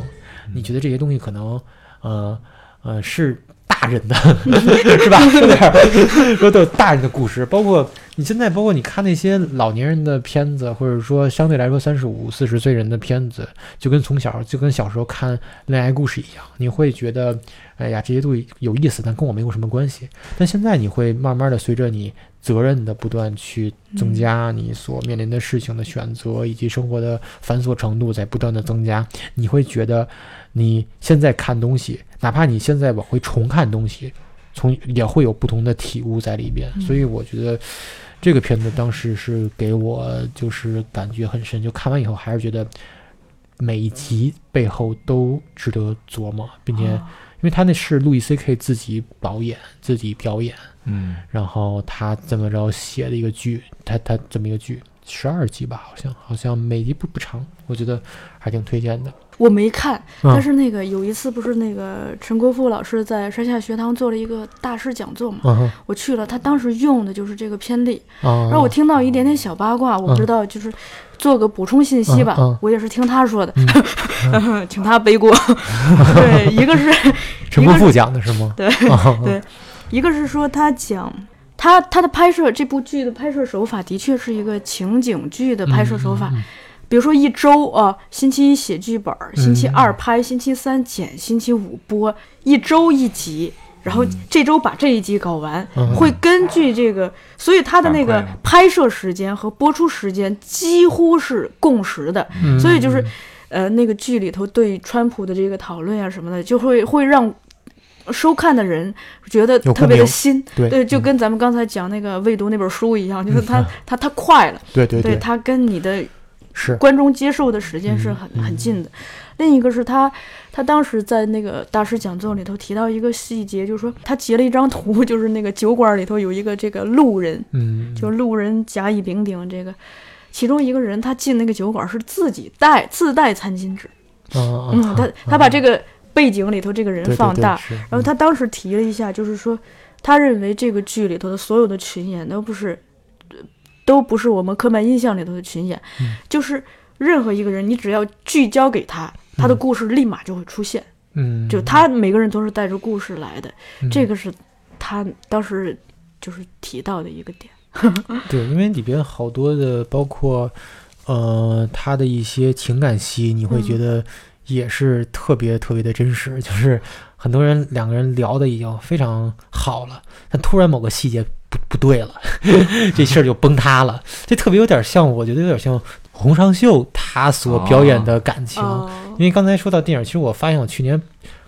你觉得这些东西可能呃呃是大人的，是吧？有点儿说都有大人的故事，包括你现在，包括你看那些老年人的片子，或者说相对来说三十五、四十岁人的片子，就跟从小就跟小时候看恋爱故事一样，你会觉得，哎呀，这些东西有意思，但跟我没有什么关系。但现在你会慢慢的随着你责任的不断去增加，你所面临的事情的选择以及生活的繁琐程度在不断的增加，你会觉得你现在看东西，哪怕你现在往回重看东西，从也会有不同的体悟在里边。所以我觉得这个片子当时是给我就是感觉很深，就看完以后还是觉得每一集背后都值得琢磨，并且因为他那是路易 C K 自己导演、自己表演，嗯。然后他这么着写的一个剧，他他这么一个剧，十二集吧，好像好像每集不不长，我觉得还挺推荐的。我没看，嗯。但是那个有一次不是那个陈国富老师在山下学堂做了一个大师讲座嘛，嗯我去了，他当时用的就是这个片例，啊，然后我听到一点点小八卦，我不知道就是做个补充信息吧，嗯嗯。我也是听他说的，请他背锅。对，一个是 陈国富讲的是吗？对啊对一个是说他讲他他的拍摄这部剧的拍摄手法的确是一个情景剧的拍摄手法，嗯比如说一周啊，星期一写剧本儿，星期嗯。二拍，星期三剪，星期五播，一周一集。然后这周把这一集搞完，嗯会根据这个，所以他的那个拍摄时间和播出时间几乎是共识的。嗯所以就是，呃，那个剧里头对川普的这个讨论啊什么的，就会会让收看的人觉得特别的新。对对，就嗯。跟咱们刚才讲那个未读那本书一样，就是他嗯他他快了，对对对，他跟你的是。观众接受的时间是很嗯很近的。另一个是他，他当时在那个大师讲座里头提到一个细节，就是说他截了一张图，就是那个酒馆里头有一个这个路人，嗯，就路人甲乙丙丁这个，其中一个人他进那个酒馆是自己带自带餐巾纸，嗯嗯，他他把这个背景里头这个人放大，，然然后他当时提了一下，就是说，他认为这个剧里头的所有的群演都不是，都不是我们刻板印象里头的群演，嗯。就是任何一个人，你只要聚焦给他，他的故事立马就会出现。嗯，就他每个人都是带着故事来的，嗯。这个是他当时就是提到的一个点。对，因为里边好多的，包括呃他的一些情感戏，你会觉嗯。得也是特别特别的真实，就是很多人两个人聊的已经非常好了，但突然某个细节不不对了，这事儿就崩塌了。这特别有点像，我觉得有点像洪尚秀他所表演的感情。哦因为刚才说到电影，其实我发现我去年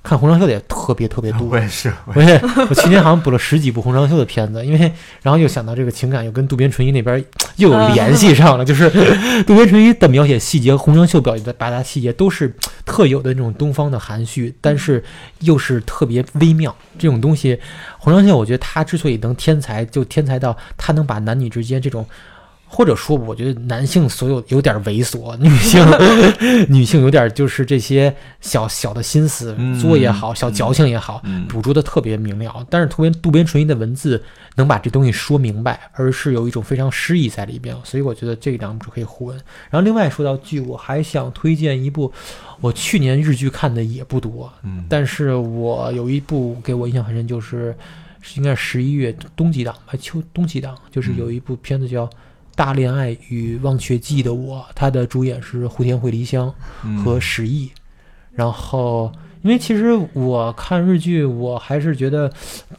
看红尚秀的也特别特别多。我也是，我我也我去年好像补了十几部红尚秀的片子，因为然后又想到这个情感又跟渡边淳一那边又有联系上了，就是 渡边淳一的描写细节，洪尚秀表现的八大细节都是特有的那种东方的含蓄，但是又是特别微妙。这种东西，红尚秀我觉得他之所以能天才，就天才到他能把男女之间这种。或者说，我觉得男性所有有点猥琐，女性 女性有点就是这些小小的心思嗯作也好，小矫情也好，嗯捕捉的特别明了。但是渡边渡边淳一的文字能把这东西说明白，而是有一种非常诗意在里边，所以我觉得这两部可以互文。然后另外说到剧，我还想推荐一部我去年日剧看的也不多，嗯，但是我有一部给我印象很深，就是是应该是十一月冬季档还，秋冬季档，就是有一部片子叫《大恋爱与忘却记的我》，它的主演是户田惠梨香嗯和石毅。然后，因为其实我看日剧，我还是觉得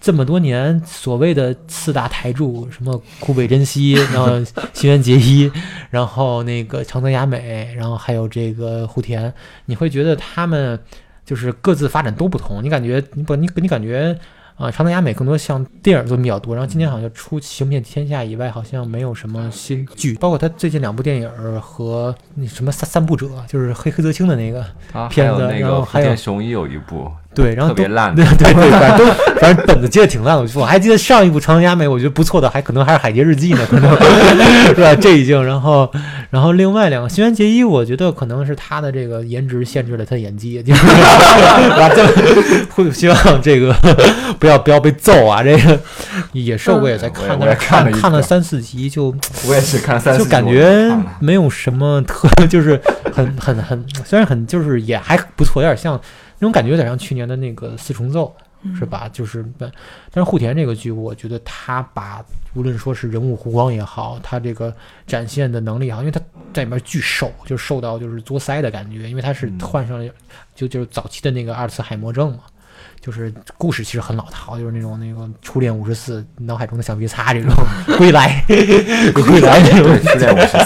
这么多年所谓的四大台柱，什么古北真希，然后新垣结衣，然后那个长泽雅美，然后还有这个户田，你会觉得他们就是各自发展都不同。你感觉你不你你感觉啊、长泽雅美更多像电影作品比较多，然后今年好像除《行遍天下》以外，好像没有什么新剧，包括他最近两部电影和那什么三三步者，就是黑黑泽清的那个，片子有那个然后还有田雄一有一部对，然后特别烂对的，对对，反正都反正本子接的挺烂的。我还记得上一部《长泽雅美》，我觉得不错的，还可能还是《海街日记》呢，可能是吧？这已经，然后然后另外两个新垣结衣，我觉得可能是他的这个颜值限制了他的演技，就是吧？这会希望这个不要不要被揍啊！这个野兽我也在看，我也我也但是看看了看了三四集就我也是看三四就集就感觉没有什么特，就是很很很，虽然很就是也还不错，有点像那种感觉，有点像去年的那个四重奏，是吧？就是但但是户田这个剧，我觉得他把无论说是人物弧光也好，他这个展现的能力也好，因为他在里面巨瘦，就瘦到就是作腮的感觉，因为他是嗯患上了就就是早期的那个阿尔茨海默症嘛。就是故事其实很老套，就是那种那个初恋五十四，脑海中的橡皮擦这种归来，归来 那种对，初恋五十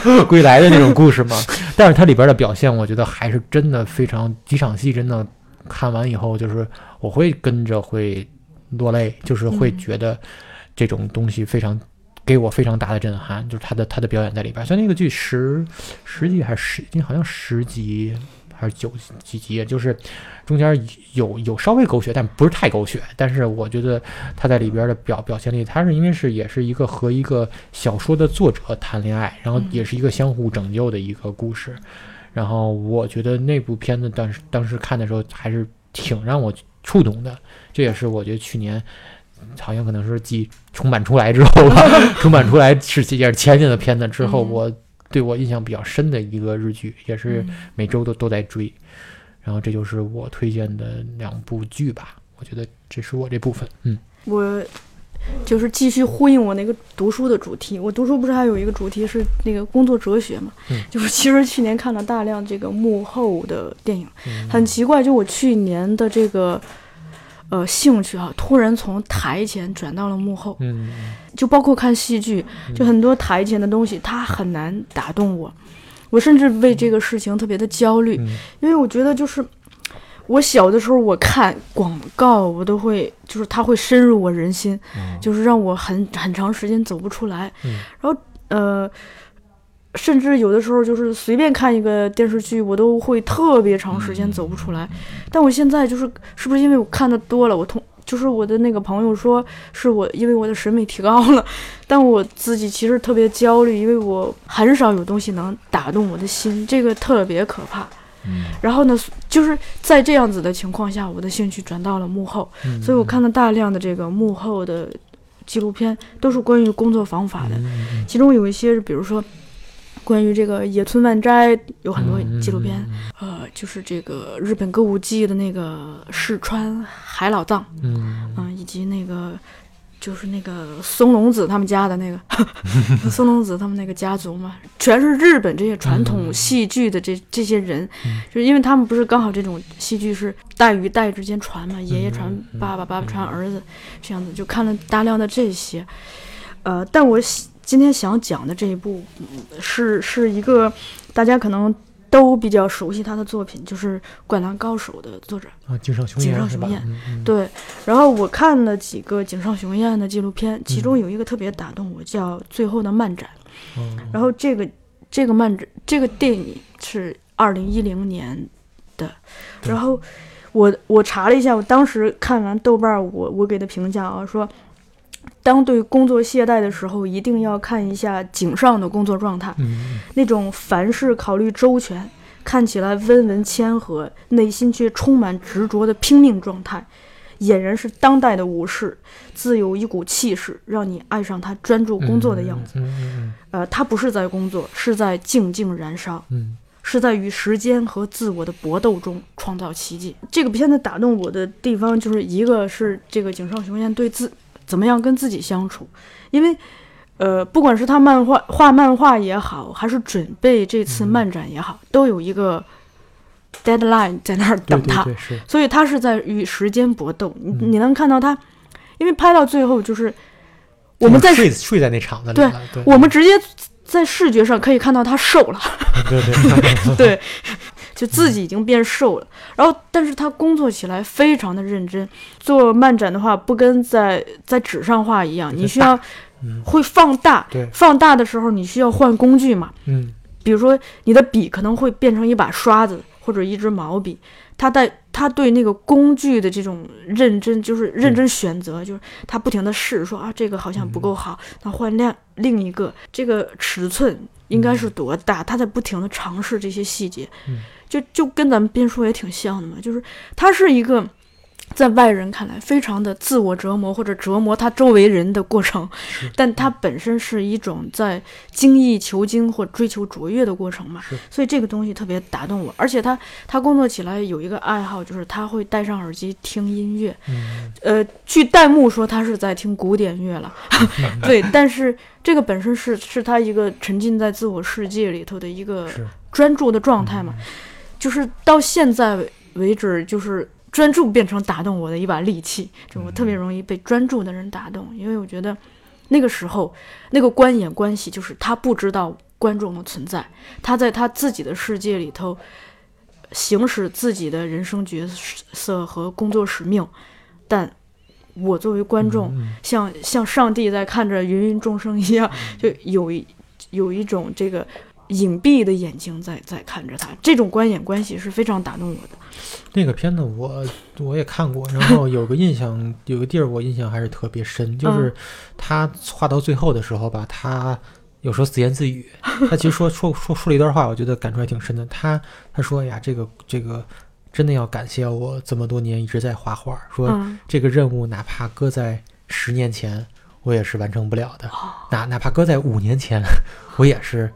四，归来的那种故事嘛。但是它里边的表现，我觉得还是真的非常几场戏，真的看完以后，就是我会跟着会落泪，就是会嗯觉得这种东西非常。给我非常大的震撼，就是他的他的表演在里边。像那个剧十十集还是十，好像十集还是九几集，就是中间有有稍微狗血，但不是太狗血。但是我觉得他在里边的表表现力，他是因为是也是一个和一个小说的作者谈恋爱，然后也是一个相互拯救的一个故事。然后我觉得那部片子当时当时看的时候还是挺让我触动的，这也是我觉得去年好像可能是继重版出来之后吧，重版出来 是也是前年的片子之后，嗯我对我印象比较深的一个日剧，也是嗯每周都都在追。然后这就是我推荐的两部剧吧，我觉得这是我这部分，嗯我就是继续呼应我那个读书的主题。我读书不是还有一个主题是那个工作哲学嘛？嗯就是其实去年看了大量这个幕后的电影，嗯很奇怪，就我去年的这个呃兴趣哈、突然从台前转到了幕后，嗯就包括看戏剧，就很多台前的东西，它很难打动我。我甚至为这个事情特别的焦虑，嗯。因为我觉得就是我小的时候，我看广告，我都会就是它会深入我人心，嗯就是让我很很长时间走不出来。嗯。然后呃，甚至有的时候就是随便看一个电视剧，我都会特别长时间走不出来。但我现在就是是不是因为我看的多了，我同就是我的那个朋友说是我因为我的审美提高了，但我自己其实特别焦虑，因为我很少有东西能打动我的心，这个特别可怕。嗯。然后呢，就是在这样子的情况下，我的兴趣转到了幕后，嗯所以我看了大量的这个幕后的纪录片，都是关于工作方法的，嗯其中有一些是比如说关于这个野村万斋有很多纪录片，呃，就是这个日本歌舞伎的那个石川海老藏，嗯。嗯、以及那个。就是那个松隆子他们家的那个 松隆子他们那个家族嘛，全是日本这些传统戏剧的这这些人，嗯。就是因为他们不是刚好这种戏剧是代与代之间传嘛，爷爷传爸爸，爸爸传儿子，这样子就看了大量的这些，呃，但我喜今天想讲的这一部嗯是是一个大家可能都比较熟悉他的作品，就是《灌篮高手》的作者。啊，井上雄井彦是吧？上雄彦嗯嗯对，然后我看了几个井上雄彦的纪录片，其嗯中有一个特别打动我，叫《最后的漫展》。嗯然后这个这个漫展这个电影是二零一零年的，对然后我我查了一下，我当时看完豆瓣儿，我我给的评价啊说，当对工作懈怠的时候，一定要看一下井上的工作状态，嗯那种凡事考虑周全，看起来温文谦和，内心却充满执着的拼命状态。俨然是当代的武士，自有一股气势，让你爱上他专注工作的样子。呃，他不是在工作，是在静静燃烧，嗯是在与时间和自我的搏斗中创造奇迹。这个片子打动我的地方，就是一个是这个井上雄彦对自怎么样跟自己相处，因为。呃，不管是他漫画画漫画也好，还是准备这次漫展也好，都有一个 deadline 在那儿等他。对对是，所以他是在与时间搏斗。你嗯。你能看到他，因为拍到最后就是我们在睡睡在那场子里对，对，我们直接在视觉上可以看到他瘦了，对对。对，就自己已经变瘦了。然后，但是他工作起来非常的认真。做漫展的话，不跟在在纸上画一样，你需要嗯会放大，对，放大的时候你需要换工具嘛。嗯比如说你的笔可能会变成一把刷子或者一支毛笔，他在他对那个工具的这种认真，就是认真选择，就是他不停的试，说啊这个好像不够好，那换另另一个，这个尺寸应该是多大，他在不停的尝试这些细节，嗯就就跟咱们边书也挺像的嘛，就是他是一个。在外人看来，非常的自我折磨或者折磨他周围人的过程，但他本身是一种在精益求精或追求卓越的过程嘛，所以这个东西特别打动我。而且他他工作起来有一个爱好，就是他会戴上耳机听音乐。嗯呃，据弹幕说他是在听古典乐了，对，但是这个本身是是他一个沉浸在自我世界里头的一个专注的状态嘛，就是到现在为止，就是专注变成打动我的一把利器，就我特别容易被专注的人打动，因为我觉得那个时候那个观演关系就是他不知道观众的存在，他在他自己的世界里头行使自己的人生角色和工作使命，但我作为观众，嗯。像像上帝在看着芸芸众生一样，就有一有一种这个隐蔽的眼睛在在看着他，这种观演关系是非常打动我的。那个片子我我也看过，然后有个印象，有个地儿我印象还是特别深，就是他画到最后的时候吧，他有时候自言自语，他其实说说说说了一段话，我觉得感触还挺深的。他他说呀，这个这个真的要感谢我这么多年一直在画画，说嗯这个任务哪怕搁在十年前，我也是完成不了的，哦哪哪怕搁在五年前，我也是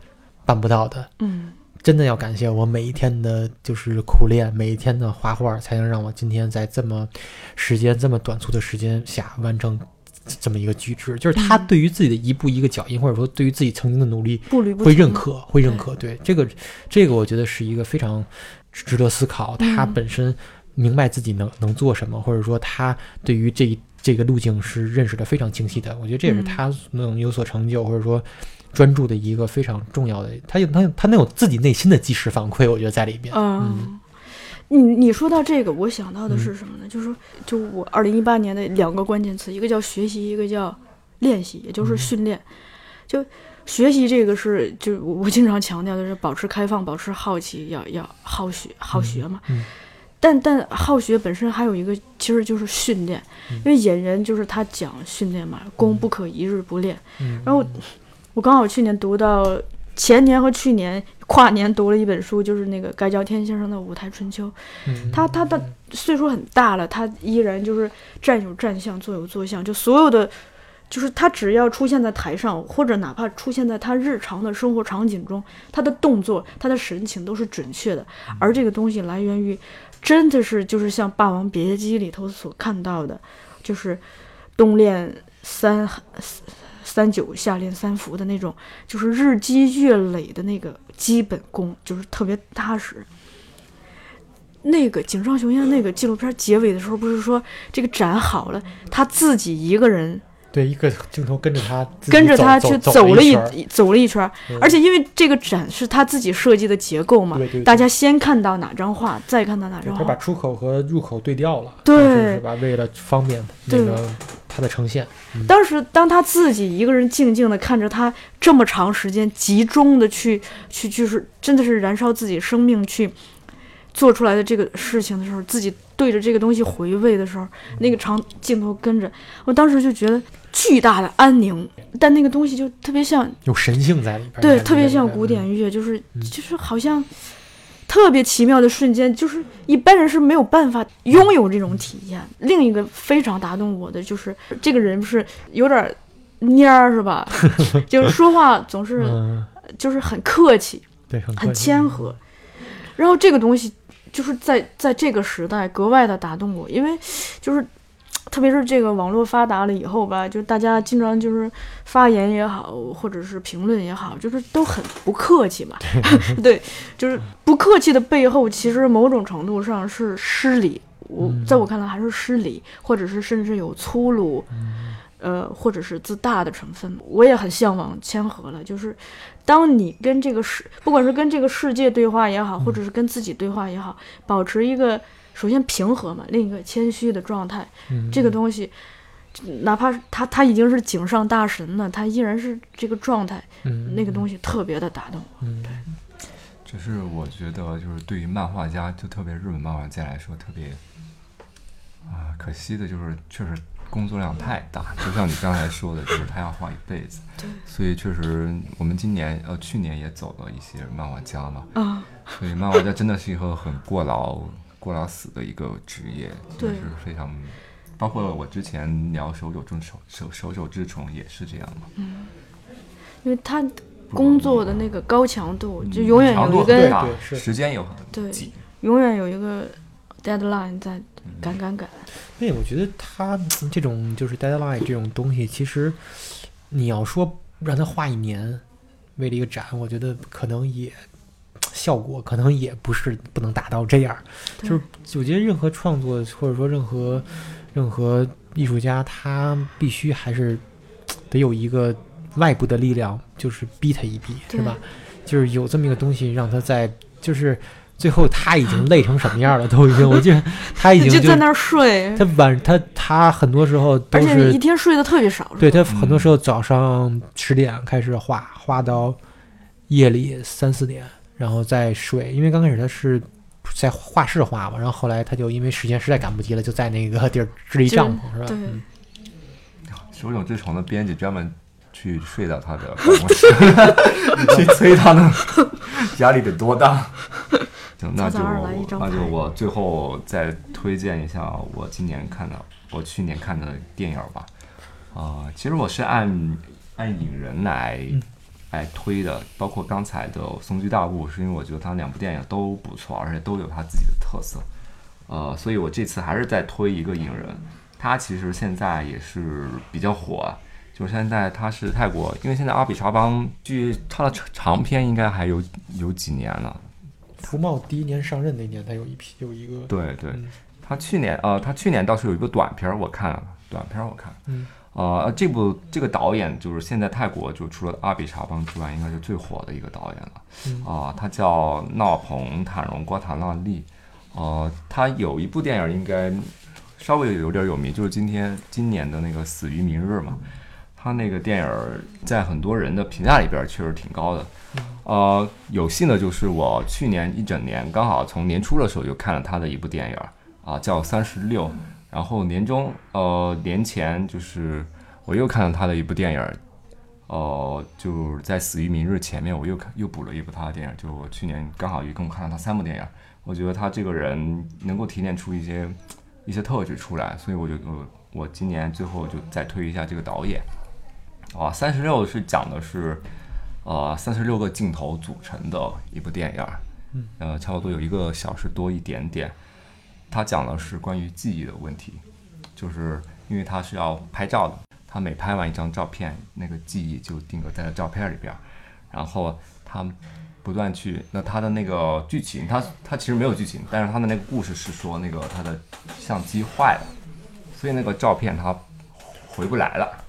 办不到的。嗯真的要感谢我每一天的，就是苦练，每一天的画画，才能让我今天在这么时间这么短促的时间下完成这么一个举止。就是他嗯对于自己的一步一个脚印，或者说对于自己曾经的努力，会认可，会认可。对这个，这个我觉得是一个非常值得思考。他嗯本身明白自己能能做什么，或者说他对于这一这个路径是认识的非常清晰的。我觉得这也是嗯他能有所成就，或者说专注的一个非常重要的。他有他有他能有自己内心的即时反馈，我觉得在里边。嗯。你你说到这个，我想到的嗯是什么呢？就是说就我二零一八年的两个关键词，一个叫学习，一个叫练习，也就是嗯训练。就学习这个是，就我我经常强调的是保持开放，保持好奇，要要好学好学嘛。嗯但但好学本身还有一个，其实就是训练，嗯因为演员就是他讲训练嘛，功不可一日不练。嗯然后我刚好去年读到前年和去年跨年读了一本书，就是那个盖叫天先生的《舞台春秋》。嗯他他的岁数很大了，他依然就是站有站相，坐有坐相，就所有的，就是他只要出现在台上，或者哪怕出现在他日常的生活场景中，他的动作、他的神情都是准确的。而这个东西来源于，真的是就是像《霸王别姬》里头所看到的，就是冬练三三三九，下练三伏的那种，就是日积月累的那个基本功，就是特别踏实。那个井上雄彦那个纪录片结尾的时候，不是说这个展好了，他自己一个人对，一个镜头跟着他跟着他去走了一走了一圈而且因为这个展是他自己设计的结构嘛，大家先看到哪张画，再看到哪张画，他把出口和入口对调了，对是吧？为了方便那个他的呈现，嗯。当时当他自己一个人静静的看着他这么长时间集中的去去就是真的是燃烧自己生命去做出来的这个事情的时候，自己对着这个东西回味的时候，那个长镜头跟着，我当时就觉得巨大的安宁，但那个东西就特别像有神性在里边，对，特别像嗯古典乐，就是嗯就是好像特别奇妙的瞬间，就是一般人是没有办法拥有这种体验。另一个非常打动我的就是这个人是有点蔫儿是吧？就是说话总是嗯，就是很客气，对，很谦和。然后这个东西就是在在这个时代格外的打动我，因为就是特别是这个网络发达了以后吧，就大家经常就是发言也好，或者是评论也好，就是都很不客气嘛。对，就是不客气的背后，其实某种程度上是失礼。我嗯在我看来还是失礼，或者是甚至有粗鲁，呃，或者是自大的成分。我也很向往谦和了，就是当你跟这个世，不管是跟这个世界对话也好，或者是跟自己对话也好，保持一个首先平和嘛，另一个谦虚的状态，嗯这个东西。哪怕是他他已经是井上大神了，他依然是这个状态，嗯那个东西特别的打动我。嗯只是我觉得，就是对于漫画家，就特别日本漫画家来说，特别啊，可惜的就是确实工作量太大。就像你刚才说的，就是他要画一辈子，对。所以确实我们今年呃去年也走了一些漫画家嘛，啊，所以漫画家真的是一个很过劳、过劳死的一个职业，就对是非常。包括我之前聊手冢治虫、手手冢治虫也是这样嘛，嗯。因为他工作的那个高强度，就嗯永远有一强度很个大对是。时间有很对，永远有一个 deadline 在嗯赶赶赶。对，我觉得他嗯这种就是 deadline 这种东西，其实你要说让他画一年，为了一个展，我觉得可能也效果可能也不是不能达到这样。就是我觉得任何创作或者说任何任何艺术家，他必须还是得有一个外部的力量，就是逼他一逼，是对吧？就是有这么一个东西，让他在就是。最后他已经累成什么样了？都已经，我记得他已经就在那儿睡，他晚他他很多时候都而且一天睡得特别少。对他很多时候早上十点开始画，画到夜里三四点，然后再睡。因为刚开始他是在画室画嘛，然后后来他就因为时间实在赶不及了，就在那个地儿支一帐篷，是吧？对嗯手冢治虫的编辑专门去睡到他的办公室，去催他呢，压力得多大？行，那就那就我最后再推荐一下我今年看的，我去年看的电影吧。啊、其实我是按按影人来、嗯来推的，包括刚才的《松居大悟》，是因为我觉得他两部电影都不错，而且都有他自己的特色。呃，所以我这次还是在推一个影人，他其实现在也是比较火啊，就是现在他是泰国，因为现在阿比查邦距他的长长片应该还有有几年了，福茂第一年上任那年，他有一批有一个对对，嗯。他去年呃，他去年倒是有一个短片儿，我看了，短片儿我看了，嗯。呃，这部这个导演就是现在泰国就除了阿比查邦之外，应该是最火的一个导演了，嗯。啊、他叫闹鹏坦荣瓜塔纳利，呃，他有一部电影应该稍微有点有名，就是今天今年的那个《死于明日》嘛，他那个电影儿在很多人的评价里边儿确实挺高的。呃，有幸的就是我去年一整年刚好从年初的时候就看了他的一部电影儿啊，叫《三十六》，然后年中呃年前就是我又看了他的一部电影儿，呃，就是在《死于明日》前面我又看又补了一部他的电影儿，就我去年刚好一共看了他三部电影儿，我觉得他这个人能够提炼出一些一些特质出来，所以我就我我今年最后就再推一下这个导演。啊，三十六是讲的是，呃，三十六个镜头组成的一部电影儿，嗯，呃，差不多有一个小时多一点点。它讲的是关于记忆的问题，就是因为他是要拍照的，他每拍完一张照片，那个记忆就定格在了照片里边儿，然后他不断去，那他的那个剧情，他他其实没有剧情，但是他的那个故事是说那个他的相机坏了，所以那个照片他回不来了。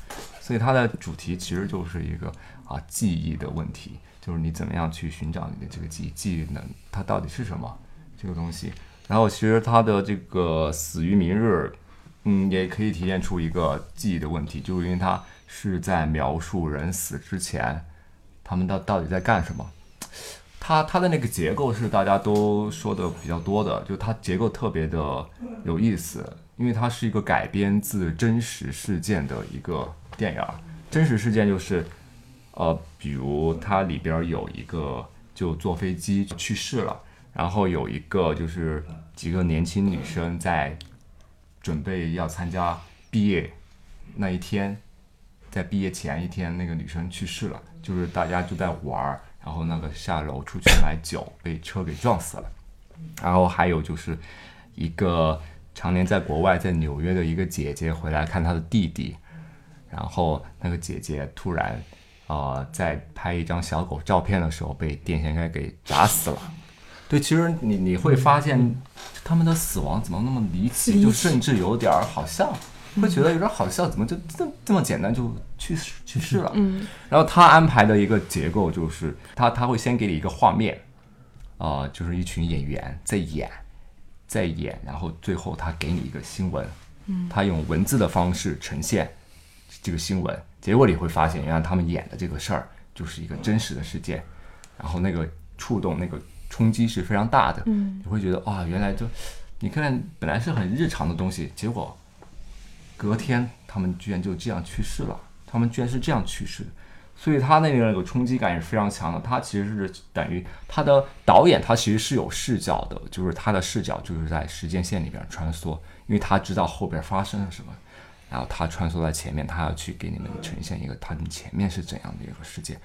所以它的主题其实就是一个啊记忆的问题，就是你怎么样去寻找你的这个记忆，记忆呢它到底是什么这个东西。然后其实它的这个死于明日，嗯，也可以体现出一个记忆的问题，就是因为它是在描述人死之前，他们到到底在干什么。它它的那个结构是大家都说的比较多的，就它结构特别的有意思，因为它是一个改编自真实事件的一个电影儿。真实事件就是，呃，比如它里边有一个就坐飞机去世了，然后有一个就是几个年轻女生在准备要参加毕业那一天，在毕业前一天，那个女生去世了，就是大家就在玩儿，然后那个下楼出去买酒，被车给撞死了。然后还有就是一个常年在国外，在纽约的一个姐姐回来看她的弟弟，然后那个姐姐突然啊、呃在拍一张小狗照片的时候被电线杆给砸死了。对，其实你你会发现他们的死亡怎么那么离奇，就甚至有点儿好笑，会觉得有点好笑，怎么就这这么简单就去世去世了？嗯然后他安排的一个结构就是，他他会先给你一个画面，啊、就是一群演员在演，在演，然后最后他给你一个新闻，嗯，他用文字的方式呈现这个新闻，结果你会发现，原来他们演的这个事儿就是一个真实的事件，然后那个触动、那个冲击是非常大的，嗯你会觉得啊，原来就你看本来是很日常的东西，结果隔天他们居然就这样去世了，他们居然是这样去世的，所以他那个那个冲击感也是非常强的。他其实是等于他的导演，他其实是有视角的，就是他的视角就是在时间线里边穿梭，因为他知道后边发生了什么，然后他穿梭在前面，他要去给你们呈现一个他们前面是怎样的一个世界。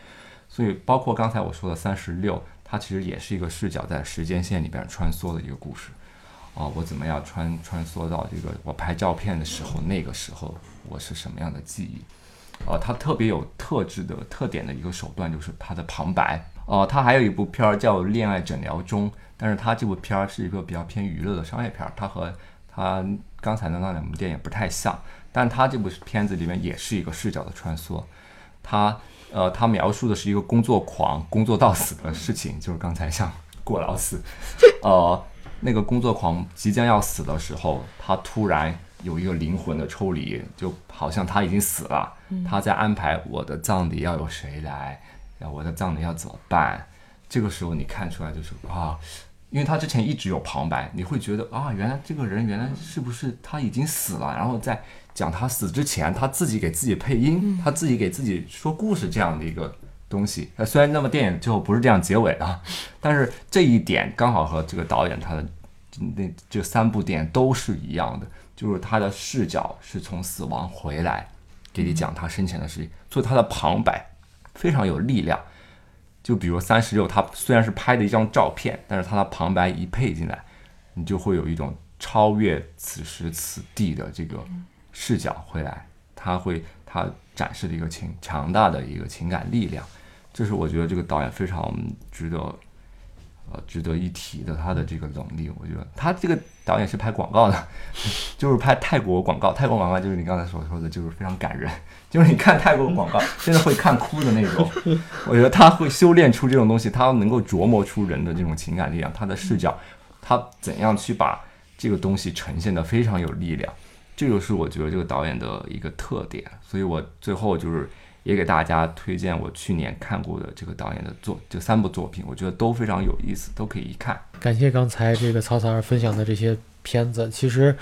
所以包括刚才我说的三十六，它其实也是一个视角在时间线里边穿梭的一个故事。啊，我怎么样穿穿梭到这个我拍照片的时候，那个时候我是什么样的记忆？呃，它特别有特质的特点的一个手段就是它的旁白。呃，它还有一部片儿叫《恋爱诊疗中》，但是它这部片儿是一个比较偏娱乐的商业片儿，它和它刚才的那两部电影不太像，但他这部片子里面也是一个视角的穿梭。他呃，他描述的是一个工作狂工作到死的事情，就是刚才像过劳死，呃，那个工作狂即将要死的时候，他突然有一个灵魂的抽离，就好像他已经死了，他在安排我的葬礼要有谁来，然后我的葬礼要怎么办。这个时候你看出来就是啊，因为他之前一直有旁白，你会觉得啊，原来这个人原来是不是他已经死了，然后在讲他死之前，他自己给自己配音，他自己给自己说故事这样的一个东西。呃，虽然那么电影最后不是这样结尾的，但是这一点刚好和这个导演他的那这三部电影都是一样的，就是他的视角是从死亡回来给你讲他生前的事情，所以他的旁白非常有力量。就比如三十六，他虽然是拍的一张照片，但是他的旁白一配进来，你就会有一种超越此时此地的这个视角回来，他会他展示的一个情强大的一个情感力量，这是我觉得这个导演非常值得呃值得一提的他的这个能力。我觉得他这个导演是拍广告的，就是拍泰国广告，泰国广告就是你刚才所说的，就是非常感人，就是你看泰国广告真的会看哭的那种。我觉得他会修炼出这种东西，他能够琢磨出人的这种情感力量，他的视角，他怎样去把这个东西呈现的非常有力量，这就是我觉得这个导演的一个特点。所以我最后就是也给大家推荐我去年看过的这个导演的作这三部作品，我觉得都非常有意思，都可以一看。感谢刚才这个曹三儿分享的这些片子。其实，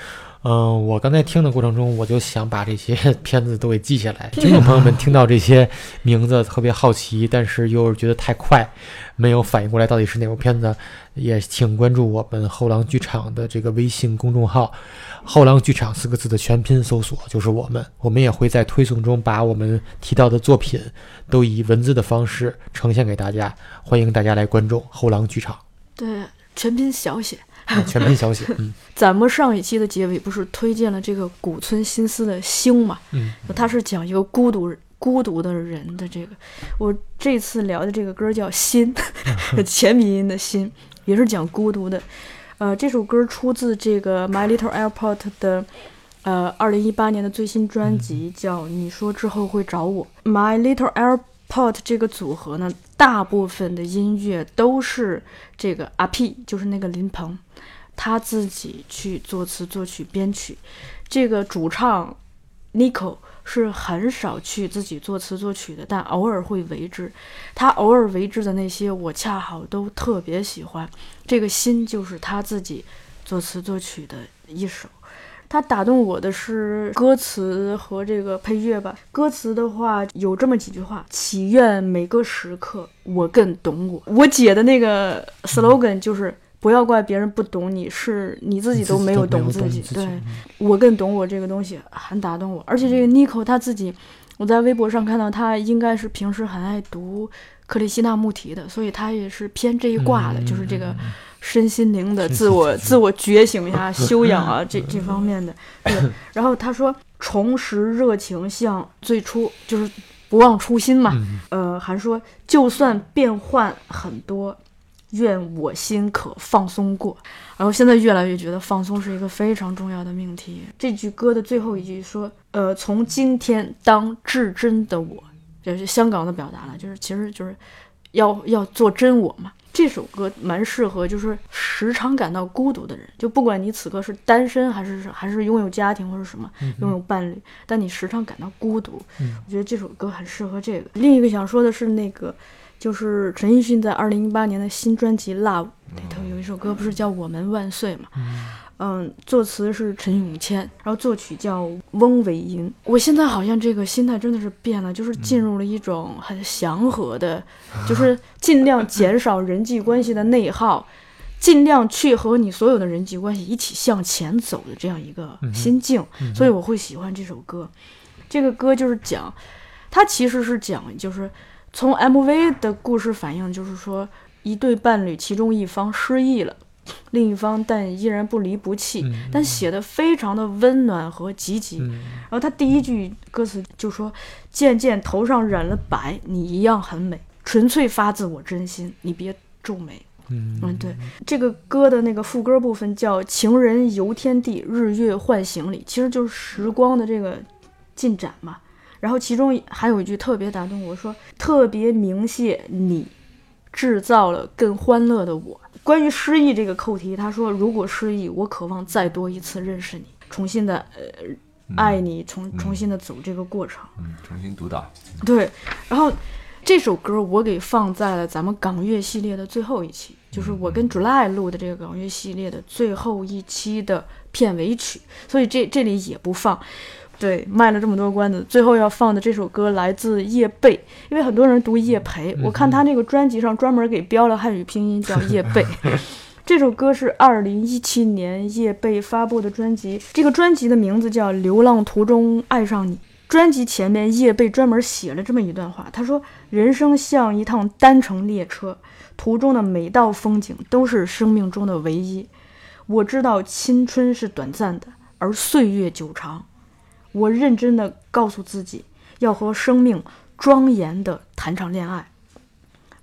嗯、我刚才听的过程中，我就想把这些 片子都给记下来。听众朋友们听到这些名字特别好奇，但是又是觉得太快，没有反应过来到底是哪部片子，也请关注我们后浪剧场的这个微信公众号。后浪剧场四个字的全拼搜索就是我们，我们也会在推送中把我们提到的作品都以文字的方式呈现给大家，欢迎大家来关注后浪剧场。对，全拼小写。啊全民小写，嗯 咱们上一期的结尾不是推荐了这个古村新司的《星》嘛？嗯，他是讲一个孤独孤独的人的这个。我这次聊的这个歌叫《心 》，前鼻音的心，也是讲孤独的。呃，这首歌出自这个《My Little Airport》的呃，二零一八年的最新专辑叫《你说之后会找我》。My Little Airport 这个组合呢，大部分的音乐都是这个阿 P，就是那个林鹏，他自己去作词、作曲、编曲。这个主唱 Nico 是很少去自己作词作曲的，但偶尔会为之。他偶尔为之的那些，我恰好都特别喜欢。这个心就是他自己作词作曲的一首。他打动我的是歌词和这个配乐吧。歌词的话有这么几句话：祈愿每个时刻我更懂我。我姐的那个 slogan 就是不要怪别人不懂你，是你自己都没有懂自己。对我更懂我这个东西很打动我，而且这个 Nico 他自己，我在微博上看到他应该是平时很爱读克里希那穆提的，所以他也是偏这一挂的，就是这个。身心灵的自我自我觉醒呀、修养啊，这这方面的。对，然后他说重拾热情，像最初就是不忘初心嘛。呃，还说就算变换很多，愿我心可放松过。然后现在越来越觉得放松是一个非常重要的命题。这句歌的最后一句说，呃，从今天当至真的我，这是香港的表达了，就是其实就是要要做真我嘛。这首歌蛮适合，就是时常感到孤独的人，就不管你此刻是单身还是还是拥有家庭或者什么，拥有伴侣，但你时常感到孤独，我觉得这首歌很适合这个。另一个想说的是，那个就是陈奕迅在二零一八年的新专辑《Love》里头有一首歌，不是叫《我们万岁》嘛？嗯，作词是陈永谦，然后作曲叫翁伟英。我现在好像这个心态真的是变了，就是进入了一种很祥和的，就是尽量减少人际关系的内耗，尽量去和你所有的人际关系一起向前走的这样一个心境。所以我会喜欢这首歌。这个歌就是讲，它其实是讲，就是从 MV 的故事反映，就是说一对伴侣，其中一方失忆了。另一方，但依然不离不弃，但写的非常的温暖和积极。然后他第一句歌词就说：“渐渐头上染了白，你一样很美，纯粹发自我真心，你别皱眉。”嗯嗯，对，这个歌的那个副歌部分叫“情人游天地，日月换行李”，其实就是时光的这个进展嘛。然后其中还有一句特别打动我说：“特别鸣谢你，制造了更欢乐的我。”关于失忆这个扣题，他说：“如果失忆，我渴望再多一次认识你，重新的呃爱你，重重新的走这个过程。”嗯，重新读到。对，然后这首歌我给放在了咱们港乐系列的最后一期，就是我跟 July 录的这个港乐系列的最后一期的片尾曲，所以这这里也不放。对，卖了这么多关子，最后要放的这首歌来自叶蓓，因为很多人读叶培，我看他那个专辑上专门给标了汉语拼音叫叶蓓。这首歌是二零一七年叶蓓发布的专辑，这个专辑的名字叫《流浪途中爱上你》。专辑前面叶蓓专门写了这么一段话，他说：“人生像一趟单程列车，途中的每道风景都是生命中的唯一。我知道青春是短暂的，而岁月久长。”我认真的告诉自己，要和生命庄严的谈场恋爱，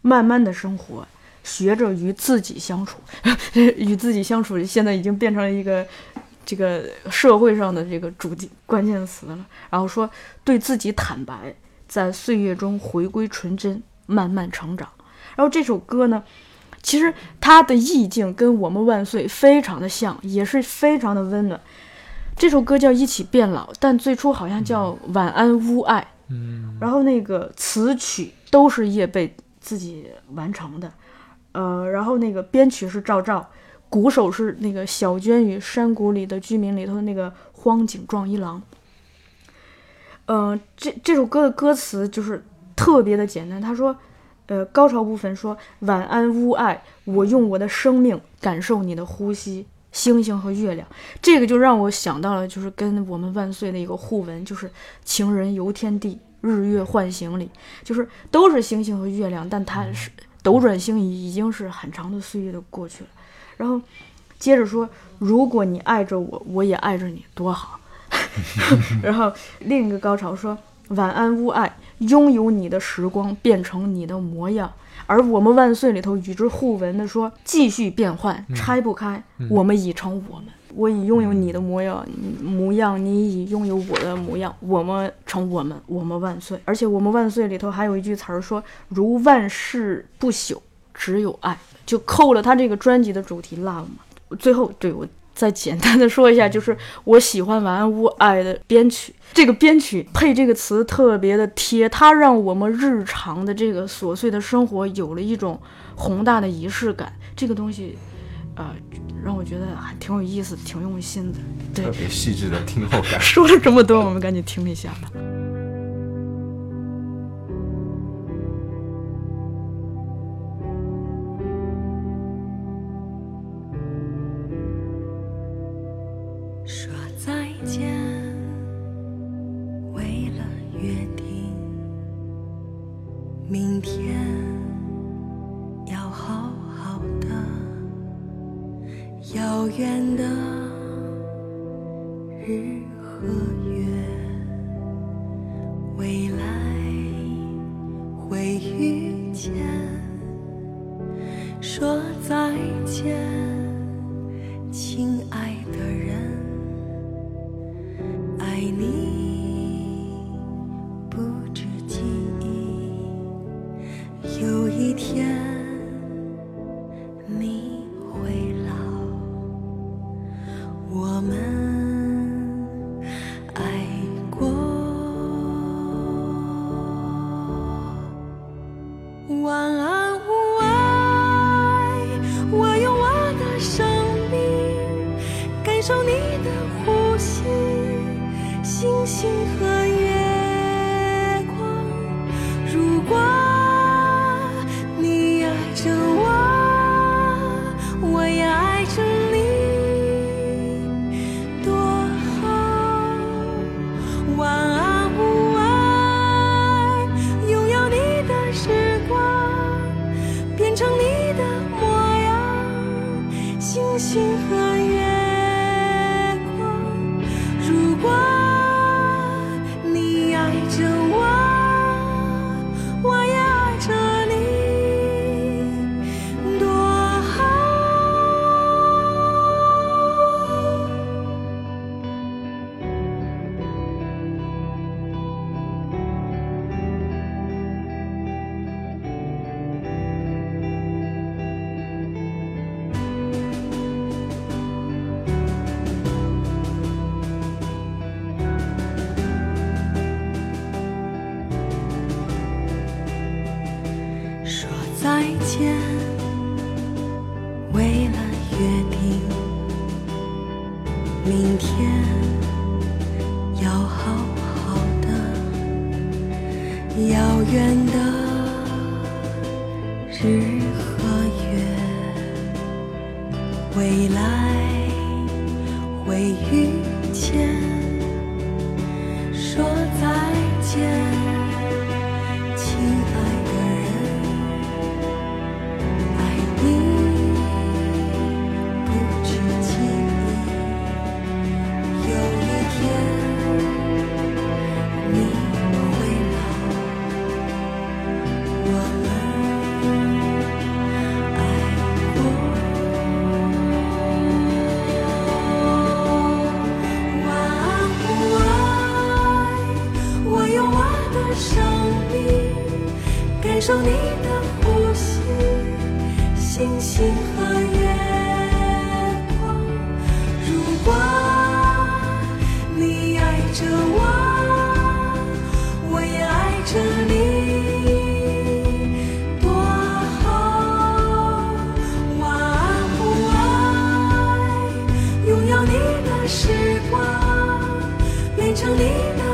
慢慢的生活，学着与自己相处。与自己相处，现在已经变成了一个这个社会上的这个主关键词了。然后说对自己坦白，在岁月中回归纯真，慢慢成长。然后这首歌呢，其实它的意境跟我们万岁非常的像，也是非常的温暖。这首歌叫《一起变老》，但最初好像叫《晚安乌爱》。嗯，然后那个词曲都是叶蓓自己完成的，呃，然后那个编曲是赵照，鼓手是那个《小娟与山谷里的居民》里头的那个荒井壮一郎。嗯、这这首歌的歌词就是特别的简单，他说，呃，高潮部分说晚安乌爱，我用我的生命感受你的呼吸。星星和月亮，这个就让我想到了，就是跟我们万岁的一个互文，就是情人游天地，日月换行李，就是都是星星和月亮，但它是斗转星移，已经是很长的岁月的过去了。然后接着说，如果你爱着我，我也爱着你，多好。然后另一个高潮说，晚安乌爱，拥有你的时光变成你的模样。而我们万岁里头与之互文的说，继续变换，拆不开，我们已成我们。我已拥有你的模样，模样，你已拥有我的模样。我们成我们，我们万岁。而且我们万岁里头还有一句词儿说：“如万世不朽，只有爱。”就扣了他这个专辑的主题 love 嘛。最后，对我再简单的说一下，就是我喜欢晚安屋爱的编曲，这个编曲配这个词特别的贴，它让我们日常的这个琐碎的生活有了一种宏大的仪式感。这个东西，呃，让我觉得还挺有意思，挺用心的。对特，别细致的听后感。说了这么多，我们赶紧听一下吧。晚像你的